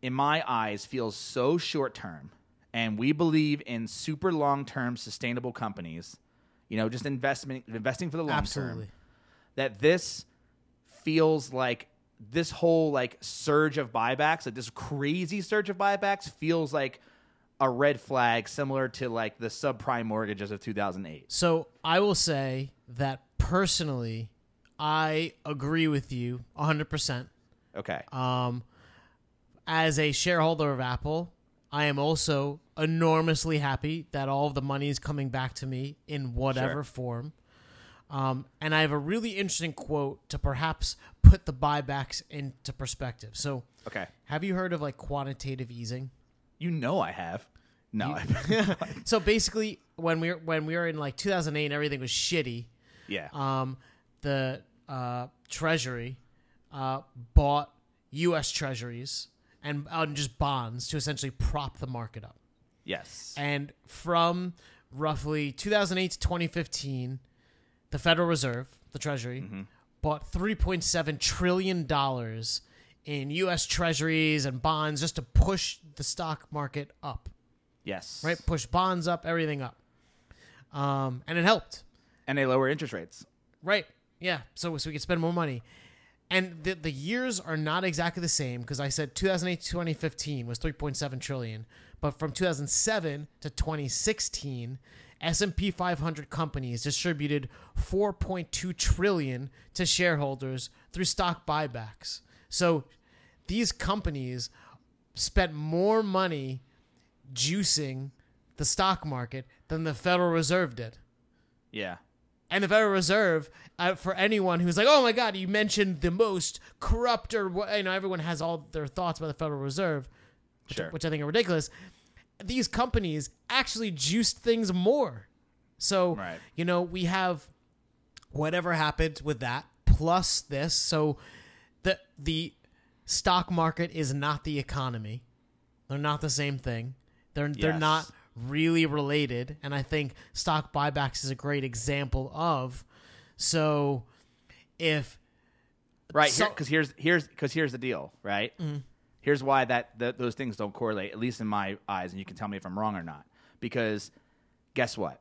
in my eyes feels so short term and we believe in super long term sustainable companies you know just investment investing for the long Absolutely. term that this feels like this whole like surge of buybacks like this crazy surge of buybacks feels like a red flag similar to like the subprime mortgages of 2008 So I will say that personally, I agree with you 100%. okay Um, as a shareholder of Apple, I am also enormously happy that all of the money is coming back to me in whatever Sure. form. Um, and I have a really interesting quote to perhaps put the buybacks into perspective. So, okay have you heard of like quantitative easing? you know i have no I- [LAUGHS] [LAUGHS] So basically, when we were, when we were in like 2008, and everything was shitty. yeah um, the uh, Treasury uh, bought U.S. Treasuries and uh, just bonds to essentially prop the market up. yes And from roughly 2008 to 2015, the Federal Reserve, the Treasury, bought 3.7 trillion dollars in U.S. Treasuries and bonds just to push the stock market up. yes Right, push bonds up, everything up, um, and it helped. and they lower interest rates Right. Yeah. So so we could spend more money. And the the years are not exactly the same because I said 2008 to 2015 was 3.7 trillion, but from 2007 to 2016, S&P 500 companies distributed 4.2 trillion to shareholders through stock buybacks. So these companies spent more money juicing the stock market than the Federal Reserve did. Yeah. And the Federal Reserve, uh, for anyone who's like, "Oh my God, you mentioned the most corrupt," or you know, everyone has all their thoughts about the Federal Reserve, which, Sure. which I think are ridiculous. These companies actually juiced things more. So, Right. you know, we have whatever happened with that plus this. So, the the stock market is not the economy. They're not the same thing. They're they're not really related, and I think stock buybacks is a great example of. So, if Right. So- Because here's here's because here's the deal. Right. Mm-hmm. Here's why that th- those things don't correlate, at least in my eyes, and you can tell me if I'm wrong or not. Because guess what?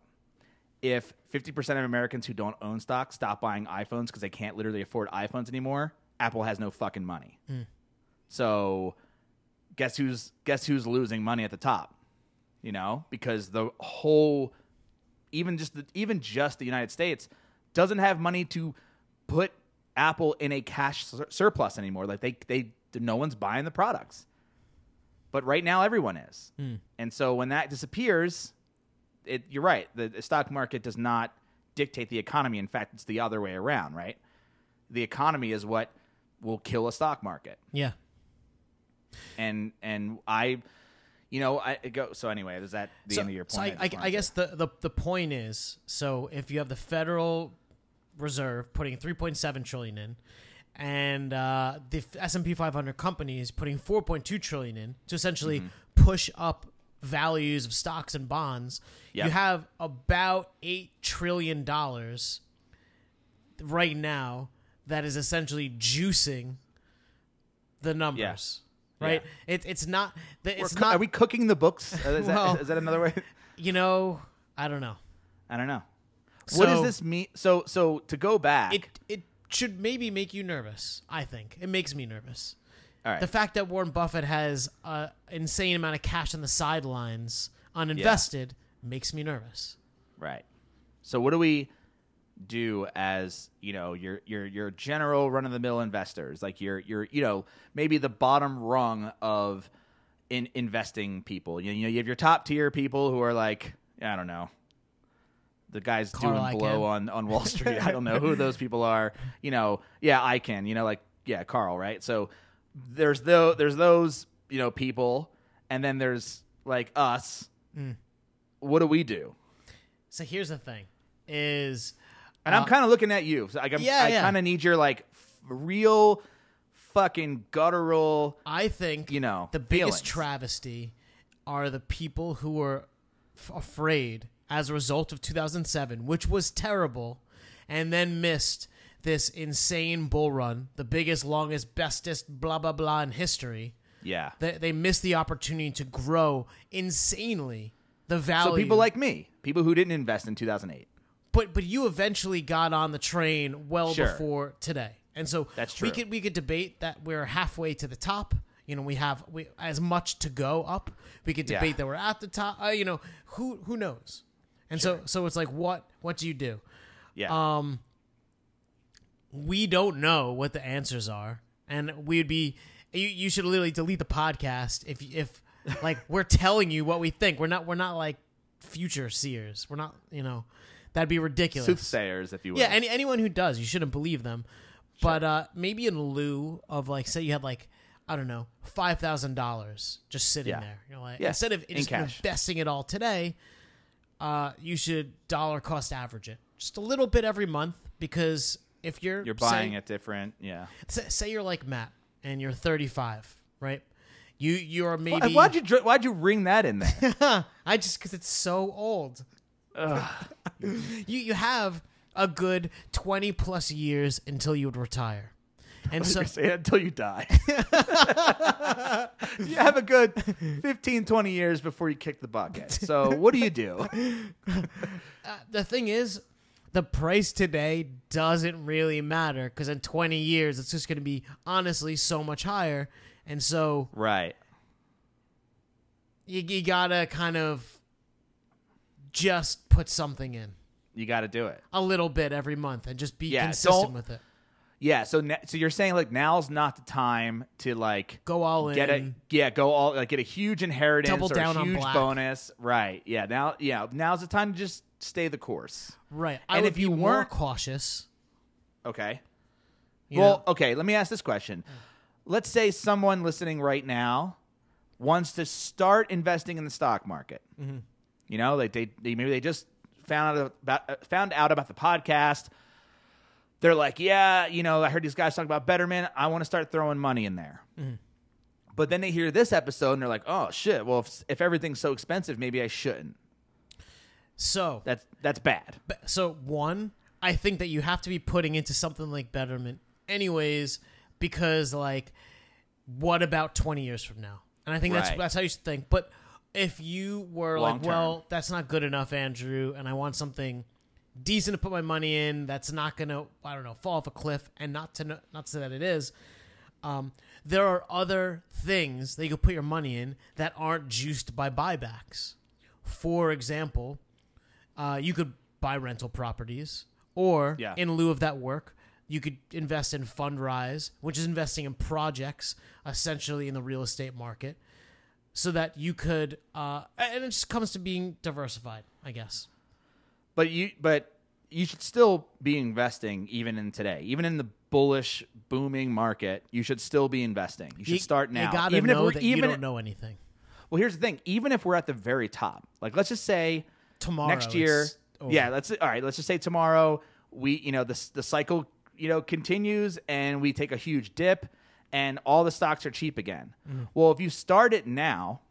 If 50% of Americans who don't own stock stop buying iPhones because they can't literally afford iPhones anymore, Apple has no fucking money. Mm. So guess who's guess who's losing money at the top? You know, because the whole even just the, even just the United States doesn't have money to put Apple in a cash sur- surplus anymore. Like they they no one's buying the products. But right now everyone is. Hmm. And so when that disappears, it you're right. The, the stock market does not dictate the economy. In fact, it's the other way around, right? The economy is what will kill a stock market yeah, and and I, you know, I go. So anyway, is that the so, end of your point? so I, just I, I guess the, the the point is so if you have the Federal Reserve putting 3.7 trillion in, and uh, the S and P 500 companies putting 4.2 trillion in to essentially Mm-hmm. push up values of stocks and bonds, Yep. you have about eight trillion dollars right now that is essentially juicing the numbers. Right? It, it's not. the- It's coo- not. are we cooking the books? Is, Well- that, is that another way? [LAUGHS] you know, I don't know. I don't know. what does this mean? So so to go back. It it should maybe make you nervous. I think it makes me nervous. all right. The fact that Warren Buffett has an insane amount of cash on the sidelines uninvested makes me nervous. Right. So what do we do as you know your your your general run of the mill investors. Like your your you know maybe the bottom rung of in investing people. You know you have your top tier people who are like I don't know the guys Carl doing blow Icahn. on on Wall Street. I don't know who those [LAUGHS] people are. You know yeah I can you know like yeah Carl right? So there's though there's those you know people and then there's like us. Mm. what do we do? So here's the thing: is And I'm Uh, kind of looking at you. So like, I'm, yeah, I yeah. kind of need your like f- real fucking guttural. I think You know, the biggest feelings. travesty are the people who were f- afraid as a result of 2007, which was terrible, and then missed this insane bull run, the biggest, longest, bestest, blah blah blah in history. Yeah. They, they missed the opportunity to grow insanely the value. So people like me, people who didn't invest in 2008. But but you eventually got on the train well Sure. before today, and so That's true. We could we could debate that we're halfway to the top. You know, we have we, as much to go up. We could Yeah. debate that we're at the top. Uh, you know, who who knows? And so so it's like, what what do you do? Yeah. Um, we don't know what the answers are, and we'd be. You, you should literally delete the podcast if if [LAUGHS] like we're telling you what we think. We're not we're not like future seers. We're not you know that'd be ridiculous. Soothsayers, if you will. Yeah, any, anyone who does, you shouldn't believe them. But uh, maybe in lieu of like, say you had like, I don't know, five thousand dollars just sitting Yeah. there. You know, like Yeah, instead of in just cash. investing it all today, uh, you should dollar cost average it just a little bit every month because if you're You're buying say, it different. Yeah. Say, say you're like Matt and you're 35, right? You you're maybe Why, why'd you Why'd you ring that in there? [LAUGHS] I just because it's so old. You you have a good twenty plus years until you would retire, and so say until you die. [LAUGHS] you have a good 15, 20 years before you kick the bucket. So what do you do? [LAUGHS] Uh, the thing is, the price today doesn't really matter because in twenty years it's just going to be honestly so much higher, and so Right. you, you gotta kind of just put something in You got to do it. a little bit every month and just be Yeah, consistent with it. Yeah, so na- so you're saying like now's not the time to like Go all in. get a yeah go all like get a huge inheritance Double or down a huge bonus. Right. Yeah. Now yeah now's the time to just stay the course. right. I and if you weren't- cautious. Okay. you well, know? okay. Let me ask this question. Let's say someone listening right now wants to start investing in the stock market. Mm-hmm. You know, like they, they maybe they just found out about uh, found out about the podcast. They're like, yeah, you know, I heard these guys talk about Betterment. I want to start throwing money in there. Mm-hmm. But then they hear this episode and they're like, oh shit. Well, if, if everything's so expensive, maybe I shouldn't. so That's that's bad. So one, I think that you have to be putting into something like Betterment, anyways, because like, what about twenty years from now? And I think that's that's how you should think. But if you were Long like, term. well, that's not good enough, Andrew, and I want something decent to put my money in that's not gonna, I don't know, fall off a cliff, and not to know, not to say that it is. Um, there are other things that you could put your money in that aren't juiced by buybacks. For example, uh, you could buy rental properties, or Yeah. in lieu of that work, you could invest in Fundrise, which is investing in projects, essentially in the real estate market, so that you could. Uh, and it just comes to being diversified, I guess. But you but you should still be investing even in today. Even in the bullish booming market, you should still be investing. You should start now. You gotta even know if we're that even you don't know anything. Well, here's the thing. Even if we're at the very top. Like let's just say Tomorrow, next year. Yeah, let's all right, let's just say tomorrow we you know the the cycle, you know, continues and we take a huge dip and all the stocks are cheap again. Mm-hmm. Well, if you start it now,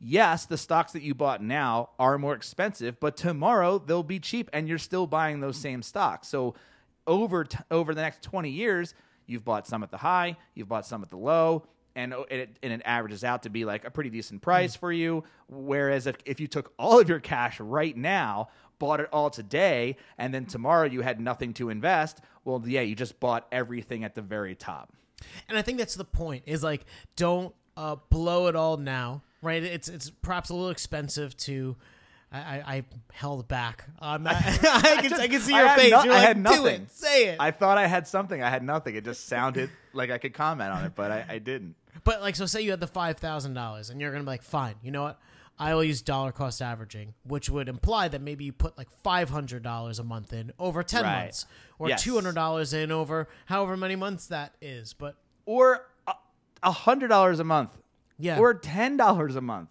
yes, the stocks that you bought now are more expensive, but tomorrow they'll be cheap and you're still buying those same stocks. So over t- over the next 20 years, you've bought some at the high, you've bought some at the low, and it, and it averages out to be like a pretty decent price for you. Whereas if, if you took all of your cash right now, bought it all today, and then tomorrow you had nothing to invest, well, yeah, you just bought everything at the very top. And I think that's the point. Is like don't uh, blow it all now, right? It's it's perhaps a little expensive to. I, I, I held back. Um, [LAUGHS] I, [LAUGHS] I, can, just- I can see I your had face. no- You're I like, had do nothing. it, say it. I thought I had something. I had nothing. It just sounded like I could comment on it, but I, I didn't. But like, so say you had the five thousand dollars, and you're gonna be like, fine, you know what? I will use dollar cost averaging, which would imply that maybe you put like five hundred dollars a month in over ten Right. months, or Yes. two hundred dollars in over however many months that is. But Or a- a hundred dollars a month, yeah, or ten dollars a month.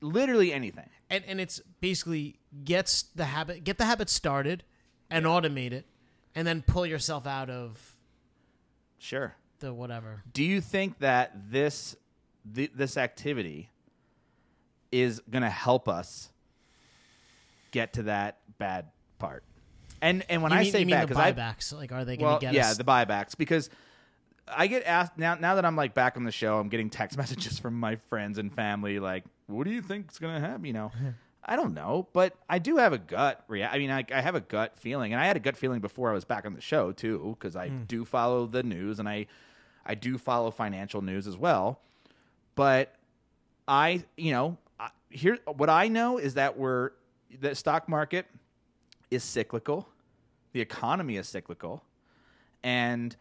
Literally anything. and and it's basically gets the habit, get the habit started, and automate it, and then pull yourself out of Sure. the whatever. Do you think that this th- this activity is going to help us get to that bad part? And and when you I mean, say you mean bad, the because I buybacks, like, are they gonna well, get yeah, us? the buybacks because I get asked now. Now that I'm like back on the show, I'm getting text [LAUGHS] messages from my friends and family like, "What do you think's gonna happen?" You know, [LAUGHS] I don't know, but I do have a gut I mean, I, I have a gut feeling, and I had a gut feeling before I was back on the show too, because I Hmm. do follow the news and I I do follow financial news as well. But I, you know, here what I know is that we're the stock market is cyclical, the economy is cyclical, and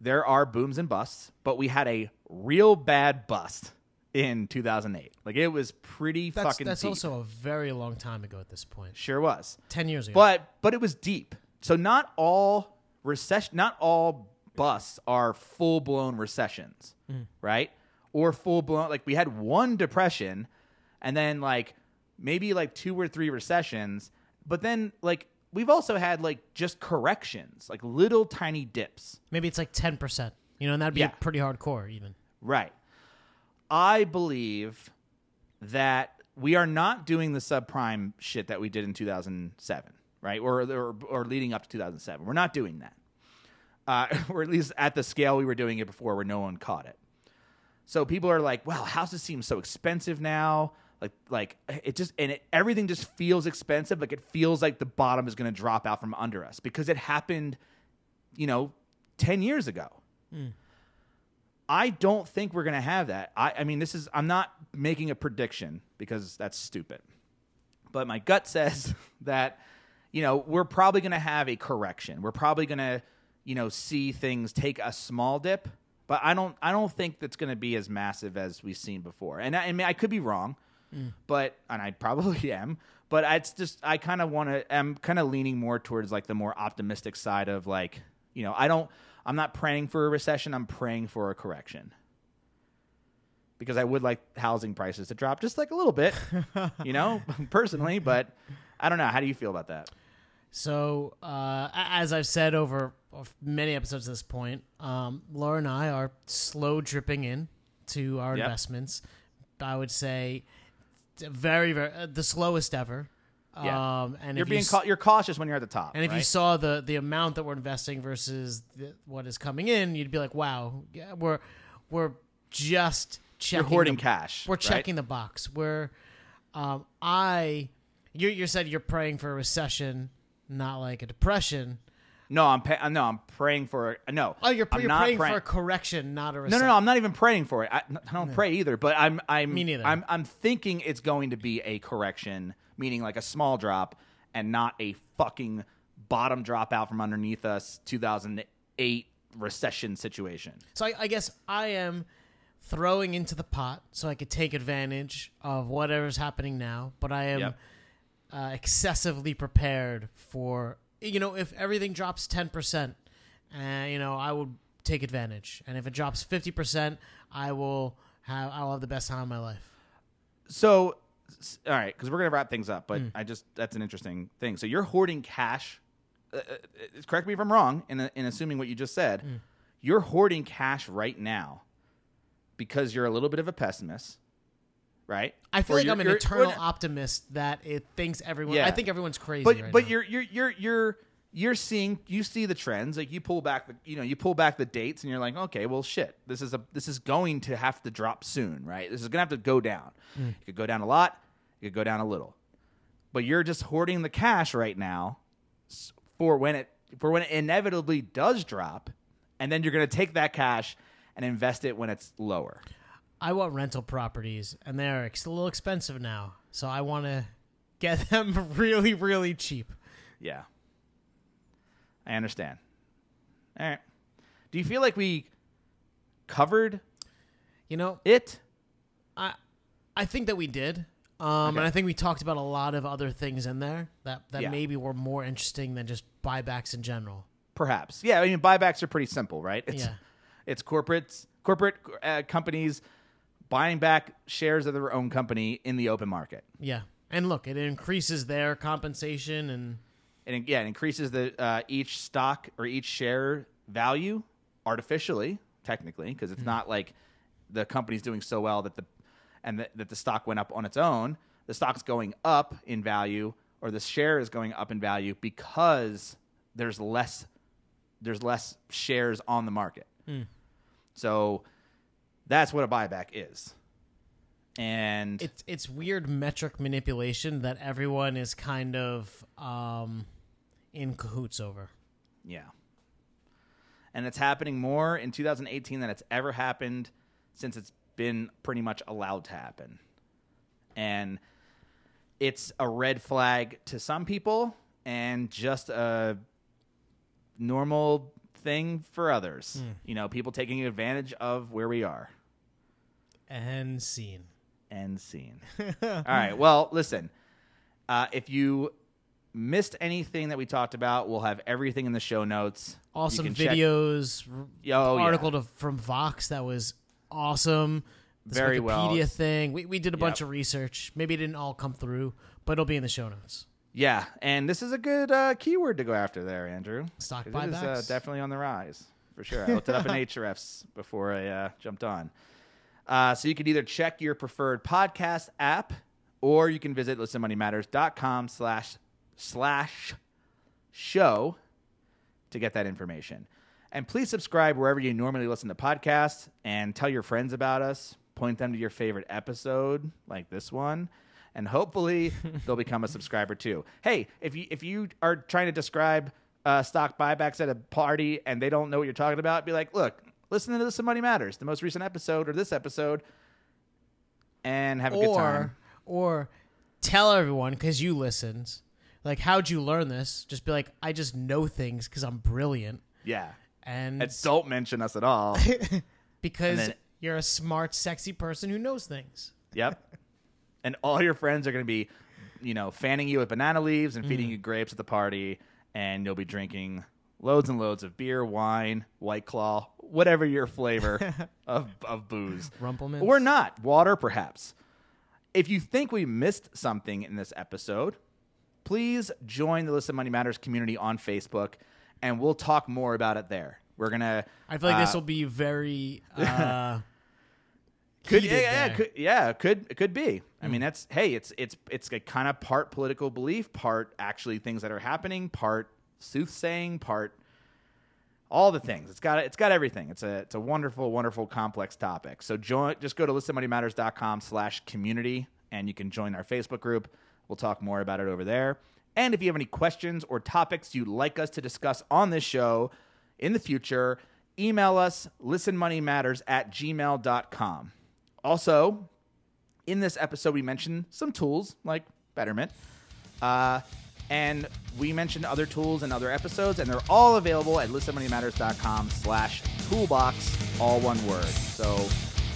there are booms and busts. But we had a real bad bust in 2008. Like it was pretty that's fucking. that's deep. also a very long time ago at this point. sure was, Ten years ago. but but it was deep. So not all recession, not all busts are full blown recessions, mm. right? Or full blown like we had one depression, and then like maybe like two or three recessions, but then like we've also had like just corrections, like little tiny dips. Maybe it's like ten percent. You know, and that'd be Yeah. pretty hardcore even. Right. I believe that we are not doing the subprime shit that we did in 2007, right? Or or, or leading up to 2007. We're not doing that. Uh, [LAUGHS] or at least at the scale we were doing it before where no one caught it. So people are like, "Wow, houses seem so expensive now." Like like it just and it, everything just feels expensive. Like it feels like the bottom is going to drop out from under us because it happened, you know, 10 years ago. I don't think we're going to have that. I, I mean, this is, I'm not making a prediction because that's stupid. But my gut [LAUGHS] says that, you know, we're probably going to have a correction. We're probably going to, you know, see things take a small dip, but I don't I don't think that's going to be as massive as we've seen before. And I, I mean, I could be wrong, but and I probably [LAUGHS] am. But it's just I kind of want to. I'm kind of leaning more towards like the more optimistic side of like you know I don't. I'm not praying for a recession. I'm praying for a correction because I would like housing prices to drop just like a little bit, [LAUGHS] you know, [LAUGHS] personally. But I don't know. How do you feel about that? So, uh, as I've said over many episodes at this point, um, Laura and I are slow dripping in to our Yep. investments. I would say very, very uh, the slowest ever. Yeah. Um, and You're if you being s- cau- you're cautious when you're at the top. and if you saw the the amount that we're investing versus the, what is coming in, you'd be like, "Wow, yeah, we're we're just checking you're hoarding the- cash, we're right? checking the box. We're, um, I, you you said you're praying for a recession, not like a depression. No, I'm pa- no, I'm praying for a, no. Oh, you're, I'm you're not praying, for a correction, not a No, recession. no, no. I'm not even praying for it. I, I don't pray either. But I'm, I'm, Me neither. I'm, I'm thinking it's going to be a correction, meaning like a small drop, and not a fucking bottom drop out from underneath us 2008 recession situation. So I, I guess I am throwing into the pot so I could take advantage of whatever's happening now, but I am Yep. uh, excessively prepared for you know if everything drops ten percent, uh, you know I would take advantage, and if it drops fifty percent, I will have I will have the best time of my life. So, s- all right, because we're gonna wrap things up, but Hmm. I just that's an interesting thing. So you're hoarding cash. Uh, uh, uh, correct me if I'm wrong in, in assuming what you just said. Hmm. You're hoarding cash right now because you're a little bit of a pessimist, right? I feel Or like I'm an eternal optimist that it thinks everyone. Yeah. I think everyone's crazy. but right but now. you're you're you're you're you're seeing you see the trends like you pull back the you know you pull back the dates and you're like okay well shit this is a this is going to have to drop soon right this is gonna have to go down Hmm. it could go down a lot it could go down a little but you're just hoarding the cash right now for when it for when it inevitably does drop and then you're gonna take that cash and invest it when it's lower I want rental properties, and they're ex- a little expensive now. So I want to get [LAUGHS] them really, really cheap. Yeah. I understand. All right. Do you feel like we covered You know, it? I I think that we did. Um, Okay. and I think we talked about a lot of other things in there that, that Yeah. maybe were more interesting than just buybacks in general. Perhaps. Yeah, I mean buybacks are pretty simple, right? It's Yeah. it's corporates, corporate uh, companies buying back shares of their own company in the open market. Yeah. And look, it increases their compensation and And it- yeah, it increases the uh, each stock or each share value artificially, technically, because it's not like the company's doing so well that the and that that the stock went up on its own. The stock's going up in value, or the share is going up in value because there's less there's less shares on the market. So that's what a buyback is. And it's it's weird metric manipulation that everyone is kind of um, in cahoots over. Yeah. And it's happening more in 2018 than it's ever happened since it's been pretty much allowed to happen. And it's a red flag to some people and just a normal thing for others. You know, people taking advantage of where we are And scene. and seen. [LAUGHS] All right. Well, listen. Uh, if you missed anything that we talked about, we'll have everything in the show notes. Awesome check- videos, r- Oh, yeah. article to, from Vox that was awesome. This Very Wikipedia well. thing. We, we did a bunch of research. Maybe it didn't all come through, but it'll be in the show notes. Yeah, and this is a good uh, keyword to go after there, Andrew. Stock 'Cause It is uh, buybacks. definitely on the rise for sure. I looked it up in [LAUGHS] Ahrefs before I uh, jumped on. Uh, so you can either check your preferred podcast app, or you can visit listenmoneymatters.com slash slash show to get that information. And please subscribe wherever you normally listen to podcasts, and tell your friends about us. Point them to your favorite episode, like this one, and hopefully [LAUGHS] they'll become a subscriber too. Hey, if you if you are trying to describe uh, stock buybacks at a party and they don't know what you're talking about, be like, look, listen to this. Money matters. The most recent episode or this episode, and have a good time. Or or tell everyone because you listened. Like, how'd you learn this? Just be like, I just know things because I'm brilliant. Yeah. And, And don't mention us at all. [LAUGHS] because then- you're a smart, sexy person who knows things. Yep. [LAUGHS] And all your friends are going to be, you know, fanning you with banana leaves and Mm. feeding you grapes at the party, and you'll be drinking loads and loads of beer, wine, White Claw, whatever your flavor [LAUGHS] of, of booze. Rumplemans. Or not. Water, perhaps. If you think we missed something in this episode, please join the Listen Money Matters community on Facebook, and we'll talk more about it there. We're going to. I feel like this uh, will be very. [LAUGHS] Uh, could yeah, yeah, could, yeah, could could be. I Hmm. mean, that's hey, it's it's it's a kind of part political belief, part actually things that are happening, part soothsaying, part all the things. It's got it's got everything. It's a it's a wonderful, wonderful, complex topic. So join. Just go to listenmoneymatters.com slash community, and you can join our Facebook group. We'll talk more about it over there. And if you have any questions or topics you'd like us to discuss on this show in the future, email us listenmoneymatters at gmail.com. Also, in this episode, we mentioned some tools like Betterment. Uh, and we mentioned other tools in other episodes, and they're all available at listenmoneymatters.com slash toolbox, all one word. So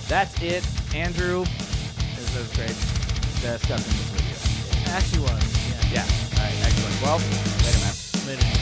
that's it. Andrew, this was great discussing this with you. actually was. Yeah. Yeah. All right. Excellent. Well, later, man. Later.